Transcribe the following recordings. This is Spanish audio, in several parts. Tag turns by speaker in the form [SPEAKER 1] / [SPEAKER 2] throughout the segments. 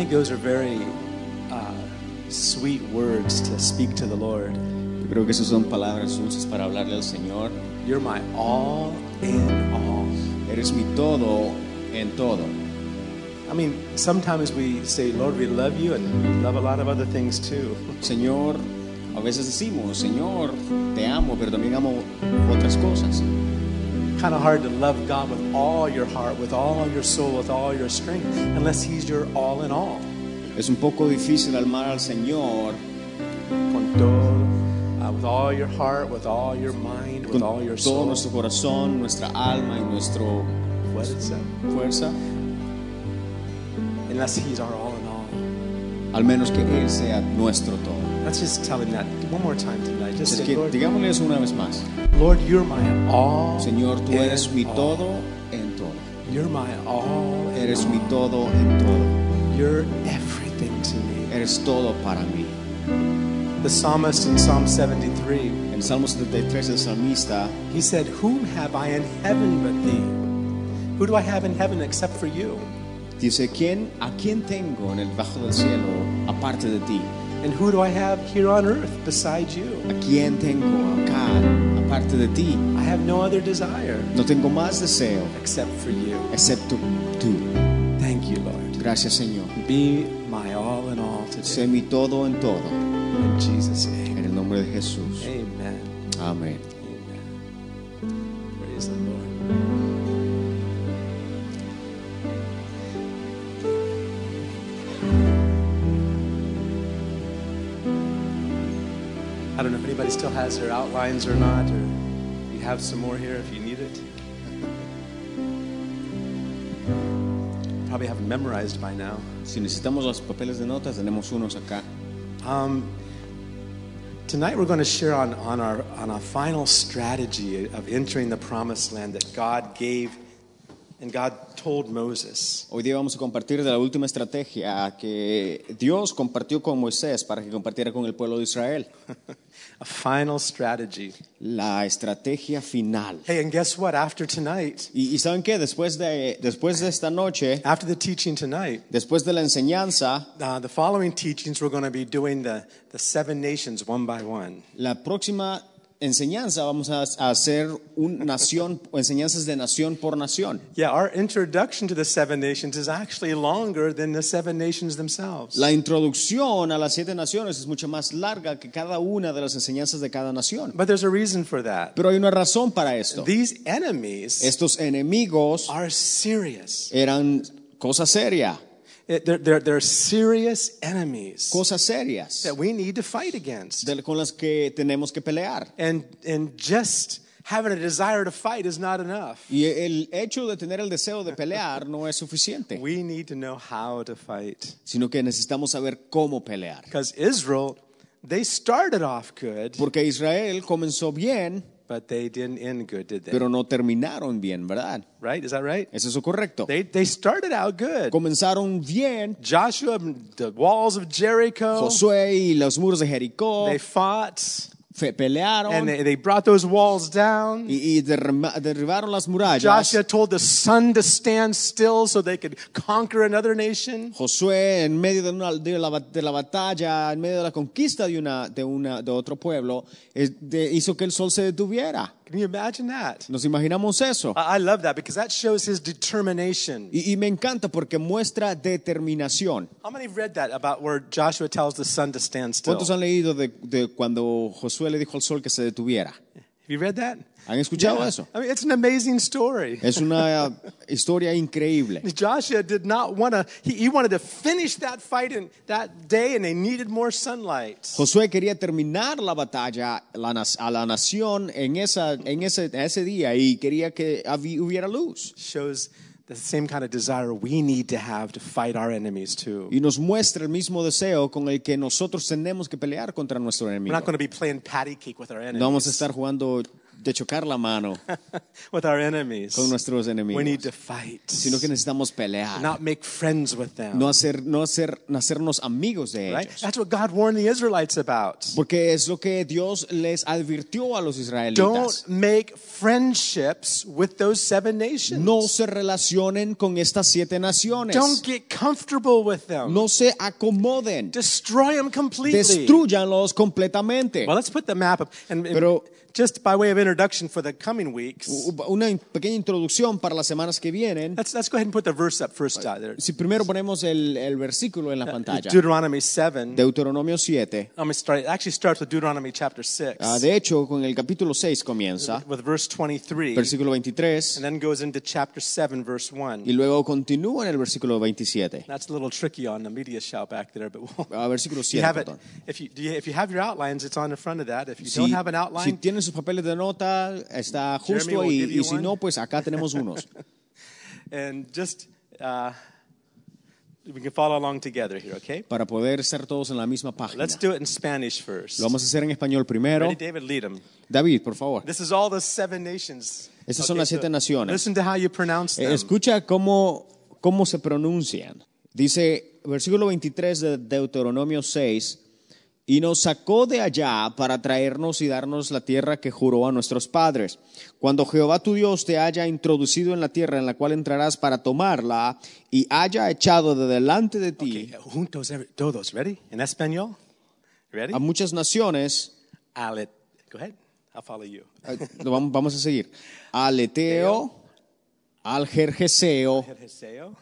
[SPEAKER 1] think those are very uh, sweet words to speak to the Lord.
[SPEAKER 2] Yo creo que esas son palabras dulces para hablarle al Señor.
[SPEAKER 1] You're my all in all.
[SPEAKER 2] Eres mi todo en todo.
[SPEAKER 1] I mean, sometimes we say, Lord, we love you, and we love a lot of other things too.
[SPEAKER 2] Señor, a veces decimos, Señor, te amo, pero también amo otras cosas.
[SPEAKER 1] Kind of hard to love God with all your heart, with all your soul, with all your strength, unless He's your all in all.
[SPEAKER 2] Es un poco difícil amar al Señor
[SPEAKER 1] Con todo, uh, with all your heart, with all your mind, with all your soul.
[SPEAKER 2] todo nuestro corazón, nuestra alma y
[SPEAKER 1] is that?
[SPEAKER 2] fuerza,
[SPEAKER 1] Unless He's our all in all.
[SPEAKER 2] al menos que Él sea nuestro todo.
[SPEAKER 1] Let's just tell Him that one more time tonight. Just say, Lord,
[SPEAKER 2] digámosle eso una vez más.
[SPEAKER 1] Lord, you're my all.
[SPEAKER 2] Oh, Señor, tú eres mi
[SPEAKER 1] all.
[SPEAKER 2] todo en todo.
[SPEAKER 1] You're my all.
[SPEAKER 2] Eres
[SPEAKER 1] all.
[SPEAKER 2] mi todo en todo.
[SPEAKER 1] You're everything to me.
[SPEAKER 2] Eres todo para mí.
[SPEAKER 1] The psalmist in Psalm 73,
[SPEAKER 2] En el Salmo 73 el salmista
[SPEAKER 1] he said, Whom have I in heaven but thee? Who do I have in heaven except for you?
[SPEAKER 2] dice, ¿quién, ¿a quién tengo en el bajo del cielo aparte de ti?
[SPEAKER 1] And who do I have here on earth besides you?
[SPEAKER 2] ¿A quién tengo acá aparte de ti?
[SPEAKER 1] I have no other desire
[SPEAKER 2] No tengo más deseo
[SPEAKER 1] except for you.
[SPEAKER 2] excepto tú.
[SPEAKER 1] Thank you, Lord.
[SPEAKER 2] Gracias Señor.
[SPEAKER 1] Be my all in all
[SPEAKER 2] Sé
[SPEAKER 1] today.
[SPEAKER 2] mi todo en todo.
[SPEAKER 1] In Jesus' name.
[SPEAKER 2] En el nombre de Jesús.
[SPEAKER 1] Amen.
[SPEAKER 2] Amén.
[SPEAKER 1] I don't know if anybody still has their outlines or not, or you have some more here if you need it. Probably have them memorized by now.
[SPEAKER 2] Si necesitamos los papeles de notas, tenemos unos acá.
[SPEAKER 1] Um, tonight we're going to share on, on, our, on our final strategy of entering the promised land that God gave and God told Moses.
[SPEAKER 2] Hoy día vamos a compartir de la última estrategia que Dios compartió con Moisés para que compartiera con el pueblo de Israel.
[SPEAKER 1] a final strategy.
[SPEAKER 2] La estrategia final.
[SPEAKER 1] Hey, and guess what? After tonight,
[SPEAKER 2] Y, y saben qué, después de, después de esta noche,
[SPEAKER 1] after the teaching tonight,
[SPEAKER 2] después de la enseñanza,
[SPEAKER 1] uh, the following teachings we're going to be doing the, the seven nations one by one.
[SPEAKER 2] la próxima enseñanza vamos a, hacer nación, enseñanzas de nación por nación.
[SPEAKER 1] Yeah, our introduction to the seven nations is actually longer than the seven nations themselves.
[SPEAKER 2] La introducción a las siete naciones es mucho más larga que cada una de las enseñanzas de cada nación.
[SPEAKER 1] But there's a reason for that.
[SPEAKER 2] Pero hay una razón para esto.
[SPEAKER 1] These enemies
[SPEAKER 2] Estos enemigos
[SPEAKER 1] are serious.
[SPEAKER 2] eran cosa seria,
[SPEAKER 1] Eh, they're, they're, they're serious enemies
[SPEAKER 2] cosas serias
[SPEAKER 1] that we need to fight against.
[SPEAKER 2] de- con las que tenemos que pelear.
[SPEAKER 1] And, and just having a desire to fight is not enough.
[SPEAKER 2] Y el hecho de tener el deseo de pelear no es suficiente,
[SPEAKER 1] We need to know how to fight.
[SPEAKER 2] sino que necesitamos saber cómo pelear.
[SPEAKER 1] Because Israel, they started off good,
[SPEAKER 2] Porque Israel comenzó bien,
[SPEAKER 1] but they didn't end good, did they?
[SPEAKER 2] pero no terminaron bien, ¿verdad?
[SPEAKER 1] Right? Is that right?
[SPEAKER 2] ¿Es eso correcto?
[SPEAKER 1] They, they started out good.
[SPEAKER 2] Comenzaron bien
[SPEAKER 1] Joshua, the walls of Jericho,
[SPEAKER 2] Josué y los muros de Jericó
[SPEAKER 1] they fought,
[SPEAKER 2] fe- pelearon
[SPEAKER 1] and they, they brought those walls down.
[SPEAKER 2] y, y derrima- derribaron las murallas.
[SPEAKER 1] Joshua told the sun to stand still so they could conquer another nation.
[SPEAKER 2] Josué en medio de, una- de la, de la batalla, en medio de la conquista de, una, de, una, de otro pueblo, de- hizo que el sol se detuviera.
[SPEAKER 1] Can you imagine that?
[SPEAKER 2] Nos imaginamos eso.
[SPEAKER 1] I I love that because that shows his determination.
[SPEAKER 2] Y, y me encanta porque muestra determinación.
[SPEAKER 1] How many have read that about where Joshua tells the sun to stand still?
[SPEAKER 2] ¿Cuántos han leído de, de cuando Josué le dijo al sol que se detuviera?
[SPEAKER 1] Have you read that?
[SPEAKER 2] ¿Han escuchado
[SPEAKER 1] Yeah.
[SPEAKER 2] eso?
[SPEAKER 1] I mean, it's an amazing story.
[SPEAKER 2] Es una historia increíble.
[SPEAKER 1] Joshua did not want to, he, he wanted to finish that fight in that day and they needed more sunlight.
[SPEAKER 2] Josué quería terminar la batalla a la nación en, esa, en ese, ese día y quería que hubiera luz.
[SPEAKER 1] Shows the same kind of desire we need to have to fight our enemies too.
[SPEAKER 2] Y nos muestra el mismo deseo con el que nosotros tenemos que pelear contra nuestro
[SPEAKER 1] We're
[SPEAKER 2] enemigo.
[SPEAKER 1] not going to be playing patty cake with our enemies.
[SPEAKER 2] No vamos a estar jugando de chocar la mano
[SPEAKER 1] with our enemies.
[SPEAKER 2] con nuestros
[SPEAKER 1] We need
[SPEAKER 2] enemigos,
[SPEAKER 1] to fight,
[SPEAKER 2] sino que necesitamos pelear,
[SPEAKER 1] not make friends with them.
[SPEAKER 2] no hacer, no hacer, no hacernos amigos de
[SPEAKER 1] right?
[SPEAKER 2] ellos.
[SPEAKER 1] That's what God warned the Israelites about.
[SPEAKER 2] Porque es lo que Dios les advirtió a los
[SPEAKER 1] Don't
[SPEAKER 2] israelitas.
[SPEAKER 1] make friendships with those seven nations.
[SPEAKER 2] No se relacionen con estas siete naciones.
[SPEAKER 1] Don't get comfortable with them.
[SPEAKER 2] No se acomoden.
[SPEAKER 1] Destroy them completely.
[SPEAKER 2] Destruyanlos completamente.
[SPEAKER 1] Well, let's put the map up. And
[SPEAKER 2] Pero-
[SPEAKER 1] just by way of introduction for the coming weeks,
[SPEAKER 2] Una pequeña introducción para las semanas que vienen.
[SPEAKER 1] let's, let's go ahead and put the verse up first. Uh, there.
[SPEAKER 2] Si primero ponemos el, el versículo en la pantalla.
[SPEAKER 1] Deuteronomy 7.
[SPEAKER 2] Deuteronomio 7.
[SPEAKER 1] I'm start, it actually starts with Deuteronomy chapter 6,
[SPEAKER 2] Ah, de hecho, con el capítulo 6 comienza,
[SPEAKER 1] with verse 23,
[SPEAKER 2] versículo 23,
[SPEAKER 1] and then goes into chapter 7, verse 1.
[SPEAKER 2] y luego continúa en el versículo 27.
[SPEAKER 1] That's a little tricky on the media shout back there, but we'll,
[SPEAKER 2] Ah, versículo
[SPEAKER 1] you have it. If you, do you, if you have your outlines, it's on the front of that. If you
[SPEAKER 2] Si,
[SPEAKER 1] don't have an
[SPEAKER 2] si
[SPEAKER 1] outline,
[SPEAKER 2] tienen sus papeles de nota, está justo Y si no, pues acá tenemos unos.
[SPEAKER 1] and just uh, we can follow along together here, okay?
[SPEAKER 2] Para poder estar todos en la misma página.
[SPEAKER 1] Let's do it in Spanish first.
[SPEAKER 2] Lo vamos a hacer en español primero.
[SPEAKER 1] Ready, David? Lead them.
[SPEAKER 2] David, por favor.
[SPEAKER 1] This is all the seven nations.
[SPEAKER 2] Estas son las siete naciones.
[SPEAKER 1] Listen to how you pronounce
[SPEAKER 2] Eh,
[SPEAKER 1] them.
[SPEAKER 2] Escucha cómo, cómo se pronuncian. Dice, versículo 23 de Deuteronomio 6, y nos sacó de allá para traernos y darnos la tierra que juró a nuestros padres. Cuando Jehová tu Dios te haya introducido en la tierra en la cual entrarás para tomarla y haya echado de delante de ti
[SPEAKER 1] Okay, juntos, every- todos. Ready? In español? Ready?
[SPEAKER 2] a muchas naciones,
[SPEAKER 1] Ale- Go ahead. I'll follow you.
[SPEAKER 2] eh, vamos, vamos a seguir, al Eteo, al Jerjeseo,
[SPEAKER 1] Jerjeseo,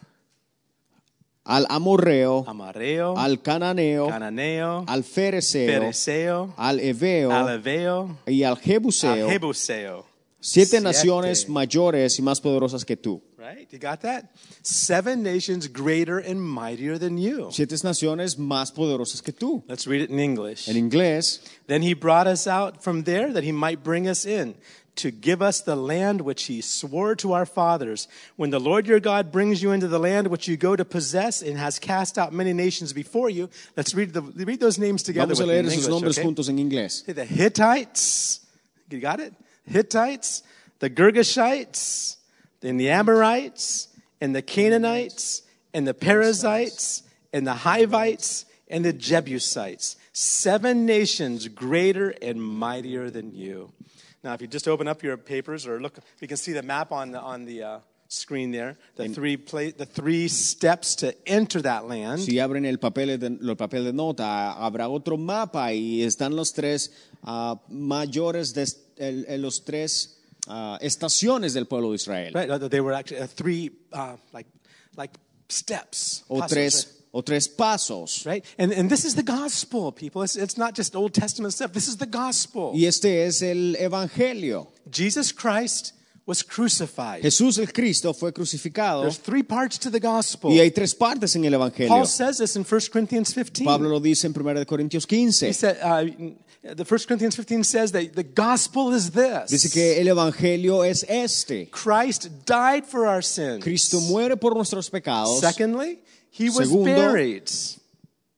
[SPEAKER 2] al Amorreo,
[SPEAKER 1] Amareo,
[SPEAKER 2] al Cananeo,
[SPEAKER 1] Cananeo,
[SPEAKER 2] al Fereseo,
[SPEAKER 1] Pereseo,
[SPEAKER 2] al Eveo
[SPEAKER 1] Aleveo,
[SPEAKER 2] y al Jebuseo,
[SPEAKER 1] Jebuseo.
[SPEAKER 2] siete
[SPEAKER 1] Siete.
[SPEAKER 2] naciones mayores y más poderosas que tú.
[SPEAKER 1] Right? You got that? Seven nations greater and mightier than you.
[SPEAKER 2] Siete naciones más poderosas que tú.
[SPEAKER 1] Let's read it in English.
[SPEAKER 2] En inglés,
[SPEAKER 1] Then he brought us out from there that he might bring us in to give us the land which he swore to our fathers. When the Lord your God brings you into the land which you go to possess and has cast out many nations before you, let's read, the, read those names together
[SPEAKER 2] vamos a leer
[SPEAKER 1] in
[SPEAKER 2] esos nombres
[SPEAKER 1] okay?
[SPEAKER 2] juntos en inglés.
[SPEAKER 1] The Hittites, you got it? Hittites, the Girgashites, and the Amorites, and the Canaanites, and the Perizzites, and the Hivites, and the Jebusites. Seven nations greater and mightier than you. Now, if you just open up your papers or look, you can see the map on the, on the uh, screen there. The three, pla- the three steps to enter that land.
[SPEAKER 2] Si abren el papel de, el papel de nota, habrá otro mapa y están los tres ah, mayores, de, el- el- los tres ah, estaciones del pueblo de Israel.
[SPEAKER 1] Right, uh, they were actually uh, three, uh, like, like steps.
[SPEAKER 2] O tres, o tres pasos.
[SPEAKER 1] Right? And, and this is the gospel, people. It's, it's not just Old Testament stuff. This is the gospel.
[SPEAKER 2] Y este es el Evangelio.
[SPEAKER 1] Jesus Christ was crucified.
[SPEAKER 2] Jesús el Cristo fue crucificado
[SPEAKER 1] There's three parts to the gospel.
[SPEAKER 2] y hay tres partes en el Evangelio.
[SPEAKER 1] Paul says this in 1 Corinthians 15.
[SPEAKER 2] Pablo lo dice en 1 Corintios 15.
[SPEAKER 1] He said, uh, the 1 Corinthians 15 says that the gospel is this.
[SPEAKER 2] Dice que el Evangelio es este.
[SPEAKER 1] Christ died for our sins.
[SPEAKER 2] Cristo muere por nuestros pecados,
[SPEAKER 1] Secondly, he was
[SPEAKER 2] Segundo,
[SPEAKER 1] buried.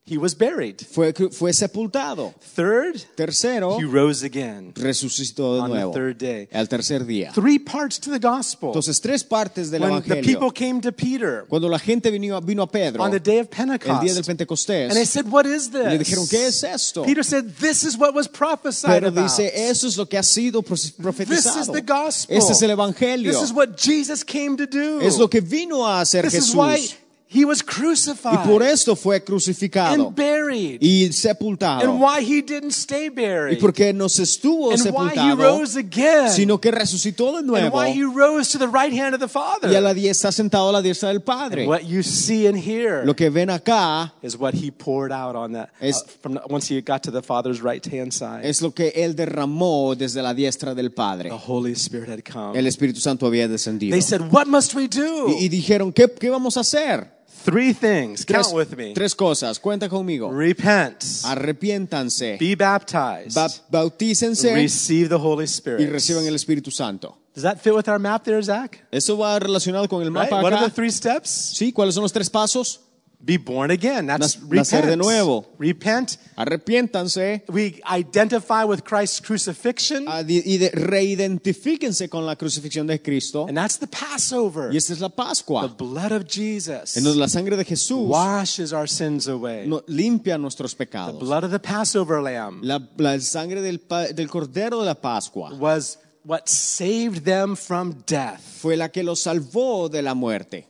[SPEAKER 1] He was buried.
[SPEAKER 2] fue, fue sepultado.
[SPEAKER 1] Third,
[SPEAKER 2] Tercero,
[SPEAKER 1] he rose again.
[SPEAKER 2] resucitó de
[SPEAKER 1] On the
[SPEAKER 2] nuevo
[SPEAKER 1] third day.
[SPEAKER 2] al tercer día.
[SPEAKER 1] Three parts to the gospel.
[SPEAKER 2] Entonces, tres partes del
[SPEAKER 1] when the
[SPEAKER 2] Evangelio.
[SPEAKER 1] people came to Peter
[SPEAKER 2] Cuando la gente vino, vino a Pedro
[SPEAKER 1] on the day of
[SPEAKER 2] el día del
[SPEAKER 1] Pentecost,
[SPEAKER 2] Pentecostés,
[SPEAKER 1] and they said, "What is
[SPEAKER 2] y le dijeron, ¿qué
[SPEAKER 1] this?"
[SPEAKER 2] es esto?
[SPEAKER 1] Peter said, "This is what was prophesied
[SPEAKER 2] Pero dice, eso es lo que ha sido profe-
[SPEAKER 1] This is
[SPEAKER 2] profetizado.
[SPEAKER 1] the gospel.
[SPEAKER 2] Este es el Evangelio.
[SPEAKER 1] This is what Jesus came to do.
[SPEAKER 2] Es lo que vino a hacer
[SPEAKER 1] this is why
[SPEAKER 2] Jesús.
[SPEAKER 1] He was
[SPEAKER 2] Y
[SPEAKER 1] crucified
[SPEAKER 2] por esto fue crucificado
[SPEAKER 1] and buried,
[SPEAKER 2] y sepultado.
[SPEAKER 1] and why he didn't stay
[SPEAKER 2] Y
[SPEAKER 1] buried,
[SPEAKER 2] porque no se estuvo
[SPEAKER 1] and why he
[SPEAKER 2] sepultado,
[SPEAKER 1] rose again,
[SPEAKER 2] sino que resucitó de
[SPEAKER 1] and
[SPEAKER 2] nuevo
[SPEAKER 1] why he rose to the right hand of the Father.
[SPEAKER 2] y a la diestra está sentado a la diestra del Padre.
[SPEAKER 1] What you see and hear
[SPEAKER 2] Lo que ven acá
[SPEAKER 1] is what he poured out on that uh,
[SPEAKER 2] Es-
[SPEAKER 1] from the, once he got to the Father's right hand side.
[SPEAKER 2] es lo que Él derramó desde la diestra del Padre.
[SPEAKER 1] the Holy Spirit had come.
[SPEAKER 2] El Espíritu Santo había descendido.
[SPEAKER 1] They said, "What must we do?"
[SPEAKER 2] Y, y dijeron, ¿qué, ¿qué vamos a hacer?
[SPEAKER 1] Three things.
[SPEAKER 2] Tres,
[SPEAKER 1] Count with me.
[SPEAKER 2] tres cosas, cuenta conmigo.
[SPEAKER 1] Repent,
[SPEAKER 2] Arrepiéntanse,
[SPEAKER 1] be baptized,
[SPEAKER 2] ba- bautícense
[SPEAKER 1] receive the Holy
[SPEAKER 2] y
[SPEAKER 1] Spirit.
[SPEAKER 2] reciban el Espíritu Santo.
[SPEAKER 1] Does that fit with our map there, Zach?
[SPEAKER 2] Eso va relacionado con el
[SPEAKER 1] Right?
[SPEAKER 2] mapa
[SPEAKER 1] What are
[SPEAKER 2] acá.
[SPEAKER 1] the three steps?
[SPEAKER 2] ¿Sí? ¿Cuáles son los tres pasos?
[SPEAKER 1] Be born again. That's
[SPEAKER 2] Nac- nacer de
[SPEAKER 1] repent.
[SPEAKER 2] nuevo.
[SPEAKER 1] Repent.
[SPEAKER 2] Arrepiéntanse
[SPEAKER 1] We identify with Christ's crucifixion,
[SPEAKER 2] ah, y de- reidentifíquense con la crucifixión de Cristo.
[SPEAKER 1] and that's the Passover.
[SPEAKER 2] Y esta es la
[SPEAKER 1] The
[SPEAKER 2] Pascua.
[SPEAKER 1] blood of Jesus
[SPEAKER 2] En la sangre de Jesús
[SPEAKER 1] washes our sins away.
[SPEAKER 2] no- limpia nuestros
[SPEAKER 1] The
[SPEAKER 2] pecados.
[SPEAKER 1] blood of the Passover lamb
[SPEAKER 2] La, la sangre del, del Cordero de la Pascua
[SPEAKER 1] was what saved them from death.
[SPEAKER 2] fue la que los salvó de la muerte.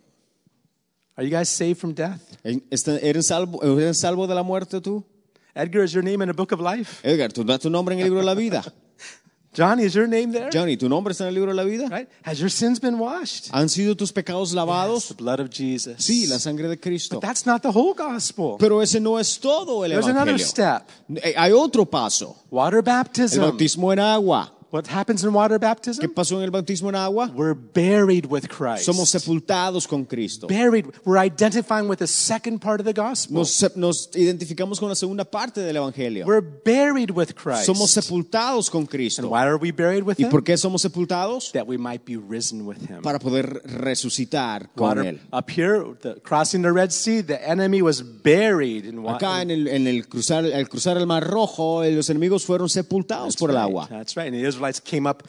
[SPEAKER 1] Are you guys saved from death?
[SPEAKER 2] Este- ¿Eres salvo, ¿Eres salvo de la muerte tú?
[SPEAKER 1] Edgar, is your name in the book of life?
[SPEAKER 2] Edgar, ¿tú das tu nombre en el libro de la vida?
[SPEAKER 1] Johnny, is your name there?
[SPEAKER 2] Johnny, ¿tu nombre está en el libro de la vida?
[SPEAKER 1] Right? Has your sins been washed?
[SPEAKER 2] ¿Han sido tus pecados
[SPEAKER 1] Yes,
[SPEAKER 2] lavados?
[SPEAKER 1] the blood of Jesus.
[SPEAKER 2] Sí, la sangre de Cristo.
[SPEAKER 1] That's not the whole gospel.
[SPEAKER 2] Pero ese no es todo el
[SPEAKER 1] There's another
[SPEAKER 2] evangelio.
[SPEAKER 1] step.
[SPEAKER 2] Eh, Hay otro paso.
[SPEAKER 1] Water
[SPEAKER 2] El
[SPEAKER 1] baptism.
[SPEAKER 2] bautismo en agua.
[SPEAKER 1] What happens in water
[SPEAKER 2] ¿Qué
[SPEAKER 1] baptism?
[SPEAKER 2] pasó en el bautismo en agua?
[SPEAKER 1] We're buried with Christ.
[SPEAKER 2] Somos sepultados con Cristo.
[SPEAKER 1] buried. We're identifying with the second part of the gospel.
[SPEAKER 2] Nos, nos identificamos con la segunda parte del evangelio.
[SPEAKER 1] We're buried with Christ.
[SPEAKER 2] Somos sepultados con
[SPEAKER 1] and
[SPEAKER 2] Cristo.
[SPEAKER 1] why are we buried with
[SPEAKER 2] ¿Y
[SPEAKER 1] him?
[SPEAKER 2] por qué somos sepultados?
[SPEAKER 1] That we might be risen with him.
[SPEAKER 2] Para poder resucitar con
[SPEAKER 1] Water,
[SPEAKER 2] Él.
[SPEAKER 1] up here, the, crossing the Red Sea, the enemy was buried in water.
[SPEAKER 2] Acá en el, en el cruzar, el cruzar el Mar Rojo, los enemigos fueron sepultados por el agua.
[SPEAKER 1] That's right. And Israelites came up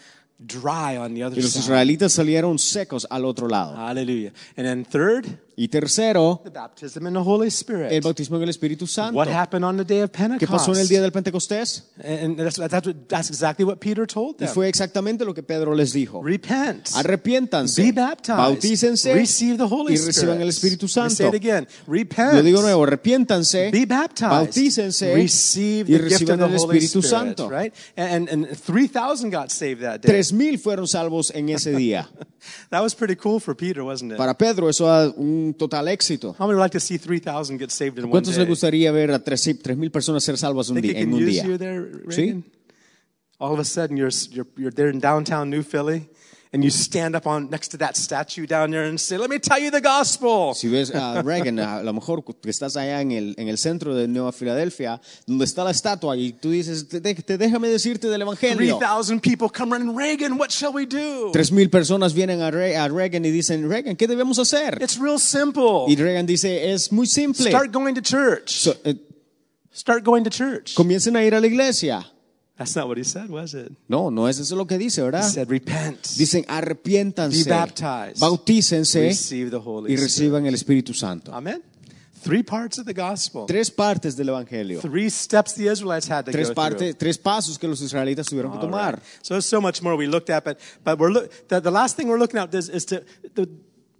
[SPEAKER 1] dry on the other
[SPEAKER 2] Y los
[SPEAKER 1] side.
[SPEAKER 2] israelitas salieron secos al otro lado.
[SPEAKER 1] Hallelujah. And then third,
[SPEAKER 2] Y tercero,
[SPEAKER 1] the baptism in the Holy Spirit.
[SPEAKER 2] el bautismo en el Espíritu Santo.
[SPEAKER 1] What happened on the day of Pentecost?
[SPEAKER 2] ¿Qué pasó en el día del Pentecostés?
[SPEAKER 1] And that's, that's, that's exactly what Peter told
[SPEAKER 2] Y
[SPEAKER 1] them.
[SPEAKER 2] fue exactamente lo que Pedro les dijo.
[SPEAKER 1] Repent.
[SPEAKER 2] Arrepiéntanse,
[SPEAKER 1] Be baptized.
[SPEAKER 2] bautícense
[SPEAKER 1] Receive the Holy
[SPEAKER 2] y
[SPEAKER 1] Spirit.
[SPEAKER 2] reciban el Espíritu
[SPEAKER 1] me say
[SPEAKER 2] Santo.
[SPEAKER 1] it again. Repent.
[SPEAKER 2] Lo digo nuevo, arrepiéntanse,
[SPEAKER 1] Be baptized.
[SPEAKER 2] bautícense
[SPEAKER 1] Receive
[SPEAKER 2] y
[SPEAKER 1] the gift of
[SPEAKER 2] reciban
[SPEAKER 1] the
[SPEAKER 2] el
[SPEAKER 1] Holy
[SPEAKER 2] Espíritu
[SPEAKER 1] Spirit.
[SPEAKER 2] Santo.
[SPEAKER 1] Right? And, and 3,000 got saved that day.
[SPEAKER 2] Tres mil fueron salvos en ese día.
[SPEAKER 1] That was pretty cool for Peter, wasn't it?
[SPEAKER 2] Para Pedro eso es un total éxito.
[SPEAKER 1] How many would like to see 3,000 get saved in one
[SPEAKER 2] ¿Cuántos
[SPEAKER 1] day?
[SPEAKER 2] gustaría ver a tres tres mil personas ser salvas un
[SPEAKER 1] Think
[SPEAKER 2] día, en
[SPEAKER 1] can
[SPEAKER 2] un
[SPEAKER 1] use
[SPEAKER 2] día?
[SPEAKER 1] you there,
[SPEAKER 2] Sí.
[SPEAKER 1] Reagan? All of a sudden, you're, you're, you're there in downtown New Philly, and you stand up on next to that statue down there and say, "Let me tell you the gospel."
[SPEAKER 2] Si ves a Reagan, a lo mejor que estás allá en el, en el centro de Nueva Filadelfia, donde está la estatua, y tú dices, te, te- déjame decirte del Evangelio.
[SPEAKER 1] 3,000 people come running, Reagan, what shall we do?
[SPEAKER 2] Tres mil personas vienen a, Re- a Reagan y dicen, Reagan, ¿qué debemos hacer?
[SPEAKER 1] It's real simple.
[SPEAKER 2] Y Reagan dice, es muy simple.
[SPEAKER 1] Start going to church.
[SPEAKER 2] So, eh,
[SPEAKER 1] Start going to church.
[SPEAKER 2] comiencen a ir a la iglesia.
[SPEAKER 1] That's not what he said, was it?
[SPEAKER 2] No, no es eso lo que dice, ¿verdad?
[SPEAKER 1] He said, repent,
[SPEAKER 2] Dicen, arrepiéntanse,
[SPEAKER 1] Be baptized.
[SPEAKER 2] bautícense
[SPEAKER 1] receive the Holy
[SPEAKER 2] y
[SPEAKER 1] Spirit.
[SPEAKER 2] reciban el Espíritu Santo.
[SPEAKER 1] Amen. Three parts of the gospel.
[SPEAKER 2] Tres partes del Evangelio.
[SPEAKER 1] Three steps the Israelites had to
[SPEAKER 2] Tres,
[SPEAKER 1] go
[SPEAKER 2] parte-
[SPEAKER 1] through.
[SPEAKER 2] tres pasos que los israelitas tuvieron que
[SPEAKER 1] All
[SPEAKER 2] tomar.
[SPEAKER 1] right. So there's so much more we looked at, but but we're look, the, the last thing we're looking at is, is to the,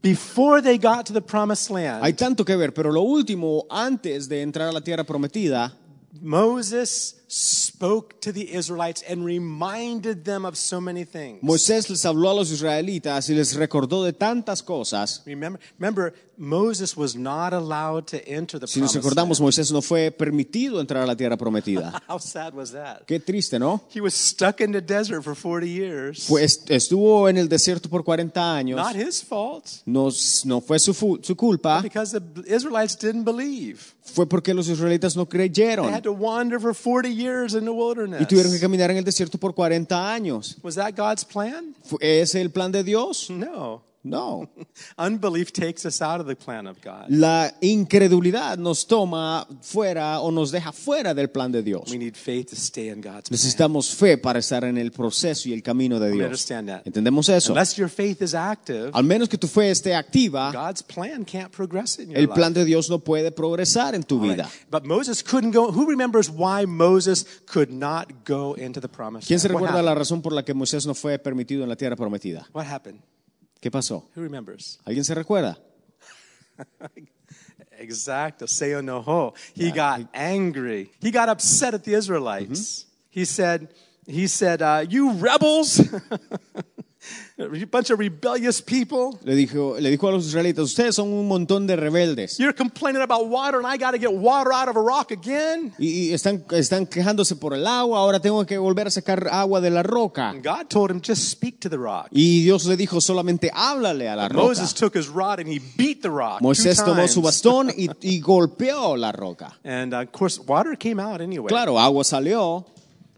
[SPEAKER 1] before they got to the promised land.
[SPEAKER 2] Hay tanto que ver, pero lo último, antes de entrar a la tierra prometida,
[SPEAKER 1] Moses spoke to the Israelites and reminded them of so many things.
[SPEAKER 2] Moisés les habló a los israelitas y les recordó de tantas cosas.
[SPEAKER 1] Remember, remember, Moses was not allowed to enter the
[SPEAKER 2] Si nos
[SPEAKER 1] promised
[SPEAKER 2] recordamos,
[SPEAKER 1] land.
[SPEAKER 2] Moisés no fue permitido entrar a la tierra prometida.
[SPEAKER 1] How sad was that?
[SPEAKER 2] Qué triste, ¿no?
[SPEAKER 1] He was stuck in the desert for 40 years.
[SPEAKER 2] Pues estuvo en el desierto por 40 años.
[SPEAKER 1] Not his fault,
[SPEAKER 2] No, no fue su, su culpa,
[SPEAKER 1] because the Israelites didn't believe.
[SPEAKER 2] fue porque los israelitas no
[SPEAKER 1] They
[SPEAKER 2] creyeron
[SPEAKER 1] had to wander for 40 years in the wilderness.
[SPEAKER 2] y tuvieron que caminar en el desierto por 40 años.
[SPEAKER 1] Was that God's plan?
[SPEAKER 2] ¿Fue ese el plan de Dios?
[SPEAKER 1] No.
[SPEAKER 2] No.
[SPEAKER 1] Unbelief takes us out of the plan of God.
[SPEAKER 2] La incredulidad nos toma fuera o nos deja fuera del plan de Dios.
[SPEAKER 1] We need faith to stay in God's plan.
[SPEAKER 2] Necesitamos fe para estar en el proceso y el camino de Dios.
[SPEAKER 1] understand that.
[SPEAKER 2] ¿Entendemos eso?
[SPEAKER 1] Unless your faith is active,
[SPEAKER 2] Al menos que tu fe esté activa,
[SPEAKER 1] God's plan can't progress in your
[SPEAKER 2] el plan de Dios no puede progresar en tu
[SPEAKER 1] All right.
[SPEAKER 2] vida.
[SPEAKER 1] But Moses couldn't go. Who remembers why Moses could not go into the promised
[SPEAKER 2] ¿Quién se recuerda la razón por la que Moisés no fue permitido en la tierra prometida?
[SPEAKER 1] What happened?
[SPEAKER 2] ¿Qué pasó?
[SPEAKER 1] Who remembers?
[SPEAKER 2] ¿Alguien se recuerda?
[SPEAKER 1] Exacto. Se enojó. He got angry. He got upset at the Israelites. He said, he said, uh, you rebels, bunch of rebellious people.
[SPEAKER 2] Le dijo, le dijo a los israelitas, ustedes son un montón de rebeldes.
[SPEAKER 1] You're complaining about water and I got to get water out of a rock again.
[SPEAKER 2] Y, y están, están quejándose por el agua, ahora tengo que volver a sacar agua de la roca.
[SPEAKER 1] And God told him, just speak to the rock.
[SPEAKER 2] Y Dios le dijo, solamente háblale a la roca.
[SPEAKER 1] Moses took his rod and he beat the rock.
[SPEAKER 2] Moisés tomó su bastón y, y golpeó la roca.
[SPEAKER 1] And uh, of course, water came out anyway.
[SPEAKER 2] Claro, agua salió,